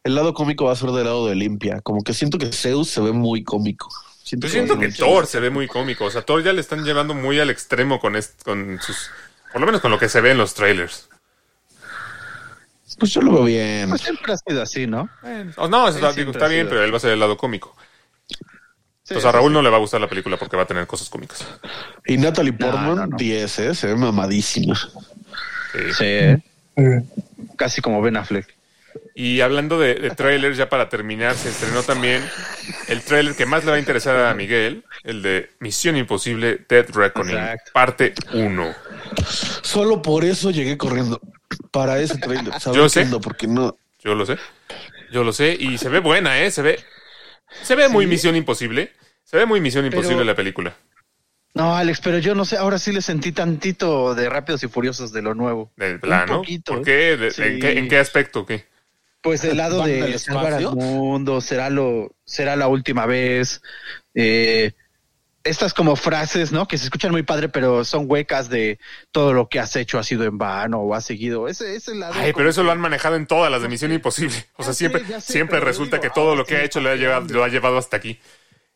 El lado cómico va a ser del lado de Limpia. Como que siento que Zeus se ve muy cómico. Siento Yo siento que Thor se ve muy cómico. O sea, Thor ya le están llevando muy al extremo con, con sus. Por lo menos con lo que se ve en los trailers. Pues yo lo veo bien. Pues siempre ha sido así, ¿no? Oh, no, eso está, digo, está bien, pero él va a ser el lado cómico. Entonces a Raúl no le va a gustar la película porque va a tener cosas cómicas. Y Natalie Portman, no, no. 10, ¿eh? Se ve mamadísima. Sí. Sí, ¿eh? Eh, casi como Ben Affleck. Y hablando de, de trailers, ya para terminar, se estrenó también el trailer que más le va a interesar a Miguel, el de Misión Imposible Dead Reckoning, Exacto. parte 1. Solo por eso llegué corriendo. Para ese trailer. ¿Sabes Yo sé. Porque no. Yo lo sé. Yo lo sé. Y se ve buena, ¿eh? Se ve, se ve muy Misión Imposible. Se ve muy Misión Imposible Pero- la película. No, Alex, pero yo no sé, ahora sí le sentí tantito de Rápidos y Furiosos de lo nuevo. Del plano. poquito, ¿Por qué? Sí. ¿en, qué ¿En qué aspecto? ¿Qué? Pues del lado ¿Van al de salvar al mundo, será lo, será la última vez. Eh, estas como frases, ¿no? Que se escuchan muy padre, pero son huecas de todo lo que has hecho ha sido en vano o has seguido. Ese, ese lado. Ay, pero eso que- lo han manejado en todas las de Misión Imposible. O sea, siempre, sé, siempre resulta digo, que todo ahora lo que sí ha hecho lo ha, llevado, lo ha llevado hasta aquí.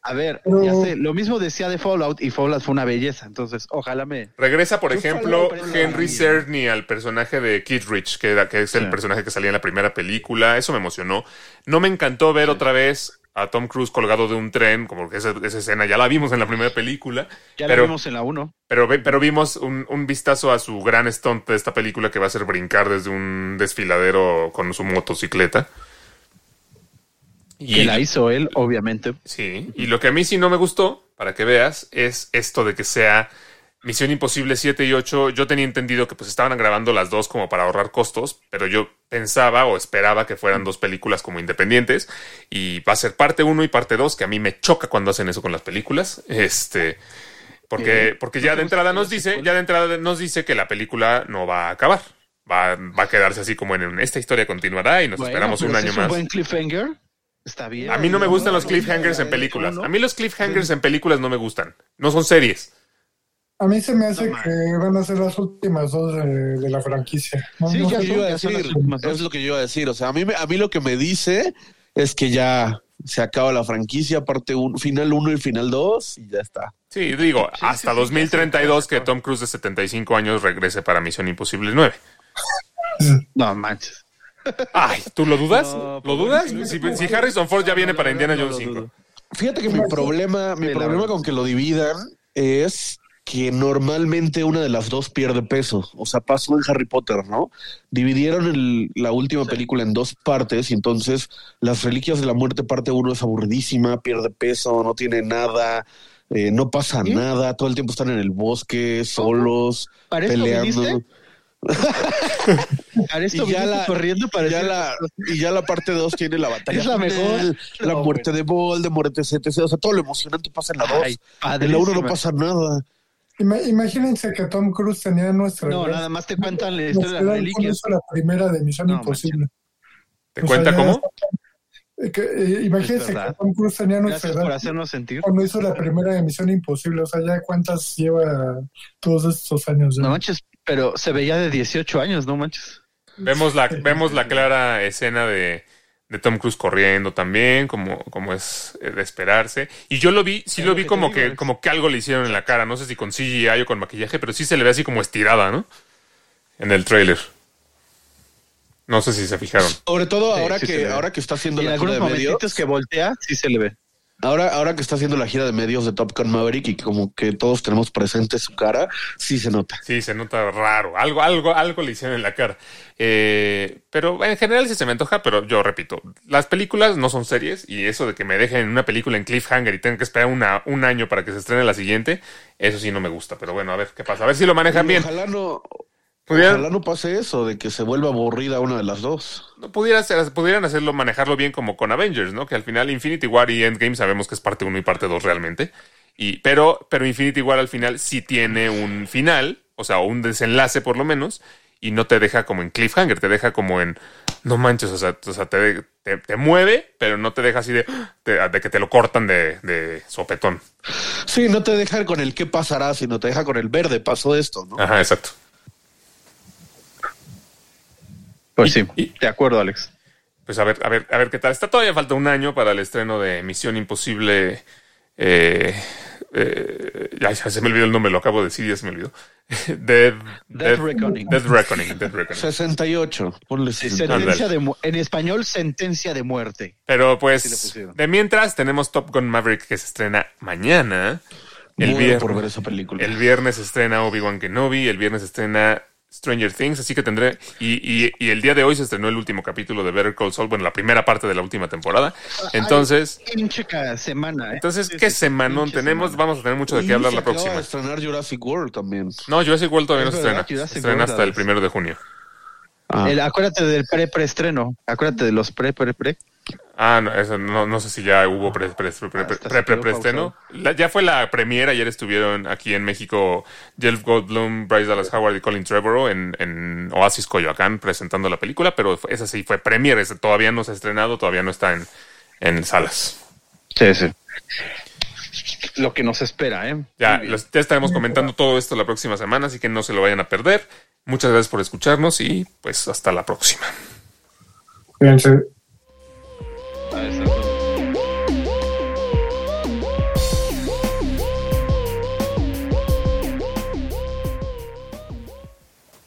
A ver, Pero- ya sé, lo mismo decía de Fallout y Fallout fue una belleza. Entonces, ojalá me. Regresa, por Yo ejemplo, Henry. Cerny al personaje de Kid Rich, que, era, que es el Sí. personaje que salía en la primera película. Eso me emocionó. No me encantó ver otra vez a Tom Cruise colgado de un tren, como que esa, esa escena ya la vimos en la primera película. Ya pero, lo vimos en la 1. pero, ve- pero vimos un, un vistazo a su gran stunt de esta película que va a ser brincar desde un desfiladero con su motocicleta. Que la hizo él, obviamente. Sí, y lo que a mí sí no me gustó, para que veas, es esto de que sea Misión Imposible 7 y 8. Yo tenía entendido que pues estaban grabando las dos como para ahorrar costos, pero yo pensaba o esperaba que fueran dos películas como independientes y va a ser parte 1 y parte 2, que a mí me choca cuando hacen eso con las películas. Este, porque, porque ya de entrada nos dice, ya de entrada nos dice que la película no va a acabar. Va, va a quedarse así como en esta historia continuará y nos Bueno, esperamos un año es más. Un buen cliffhanger. Está bien. A mí no me gustan los No, cliffhangers en películas. A mí los cliffhangers en películas no me gustan. No son series. a mí se me hace No, que van a ser las últimas dos de, de la franquicia. No, Sí, no. Yo iba a decir, es lo que yo iba a decir. O sea, a mí, me- a mí lo que me dice es que ya se acaba la franquicia, parte 1, final 1 y final 2, y ya está. Sí, digo, Sí, hasta sí, sí, 2032 ya que. Tom Cruise de 75 años regrese para Misión Imposible 9. No manches. Ay, ¿tú lo dudas? No, ¿Lo pues, dudas? Si, Harrison Ford ya viene no, para Indiana Jones no lo 5. dudo. Fíjate que mi problema, mi problema con que lo dividan es que normalmente una de las dos pierde peso. O sea, pasó en Harry Potter, ¿no? Dividieron el- la última película en dos partes y entonces Las Reliquias de la Muerte parte uno es aburridísima, pierde peso, no tiene nada, eh, no pasa ¿Sí? nada, todo el tiempo están en el bosque, solos, ¿Para esto peleando. viniste? ¿Para esto Y ya la- corriendo para Y ya, la, y ya la parte 2 tiene la batalla. Es la mejor. La No, muerte de Voldemort, etc, etc. O sea, todo lo emocionante pasa en la 2. Ay, En la 1 no pasa nada. Ima- imagínense que Tom Cruise tenía nuestra. No, nada más te cuentan la historia de las reliquias. la primera de Misión No, Imposible. ¿Te O sea, cuenta cómo? eh, que, eh, imagínense que Tom Cruise tenía nuestra por edad hacernos sentir. cuando hizo la primera de Misión Imposible. O sea, ya cuántas lleva todos estos años. ya? No manches, pero se veía de 18 años, no manches. Vemos la, vemos la clara escena de, de Tom Cruise corriendo también, como, como es eh, de esperarse. Y yo lo vi, sí lo lo vi que como que, como que algo le hicieron en la cara. No sé si con CGI o con maquillaje, pero sí se le ve así como estirada, ¿no? En el trailer. No sé si se fijaron. Sobre todo ahora sí que ahora que está haciendo Y en la gira algunos de medios. que voltea, sí se le ve. Ahora, ahora que está haciendo la gira de medios de Top Gun Maverick y como que todos tenemos presente su cara, sí se nota. Sí, se nota raro. Algo, algo, algo le hicieron en la cara. Eh, pero en general sí se me antoja, pero yo repito, las películas no son series y eso de que me dejen una película en cliffhanger y tengan que esperar una, un año para que se estrene la siguiente, eso sí no me gusta. Pero bueno, a ver qué pasa. A ver si lo manejan bien. Ojalá no, Pudieran- ojalá no pase eso, de que se vuelva aburrida una de las dos. No pudiera ser- pudieran hacerlo, manejarlo bien como con Avengers, ¿no? Que al final Infinity War y Endgame sabemos que es parte 1 y parte 2 realmente. Y, pero, pero Infinity War al final sí tiene un final, o sea, un desenlace por lo menos, y no te deja como en cliffhanger, te deja como en, no manches, o sea, o sea, te, te, te mueve, pero no te deja así de, de, de que te lo cortan de, de sopetón. Sí, no te deja con el qué pasará, sino te deja con el verde, pasó esto, ¿no? Ajá, exacto. Pues Y- sí, y- de acuerdo, Alex. Pues a ver, a ver, a ver qué tal. Está todavía falta un año para el estreno de Misión Imposible eh, eh, ya, ya se me olvidó el nombre, lo acabo de decir, ya se me olvidó. Dead, Death Reckoning. Death Reckoning. Death Reckoning. 68. Ponle Sí, 68. sentencia de en español, sentencia de muerte. Pero pues, de mientras tenemos Top Gun Maverick que se estrena mañana. El viernes, por ver esa película. el viernes se estrena Obi-Wan Kenobi, el viernes se estrena Stranger Things, así que tendré... Y, y, y el día de hoy se estrenó el último capítulo de Better Call Saul, bueno, la primera parte de la última temporada. Entonces, Ay, semana, ¿eh? entonces ¿qué sí, semanón tenemos? semana. Vamos a tener mucho de qué hablar la próxima. de estrenar Jurassic World también. No, Jurassic World todavía no se estrena. Se estrena hasta el primero de junio. Ah. El- acuérdate del pre-preestreno. Acuérdate de los pre-pre-pre. Ah, no, eso no, no sé si ya hubo pre, pre, pre, pre, Ah. La- Ya fue la premiera, ayer estuvieron aquí en México Jeff Goldblum, Bryce Dallas Howard y Colin Trevorrow en, en Oasis Coyoacán presentando la película, pero esa sí fue premiere, esa todavía no se ha estrenado, todavía no está en, en salas. Sí, sí. Lo que nos espera, ¿eh? Ya, los- ya estaremos comentando todo esto la próxima semana, así que no se lo vayan a perder. Muchas gracias por escucharnos y pues hasta la próxima.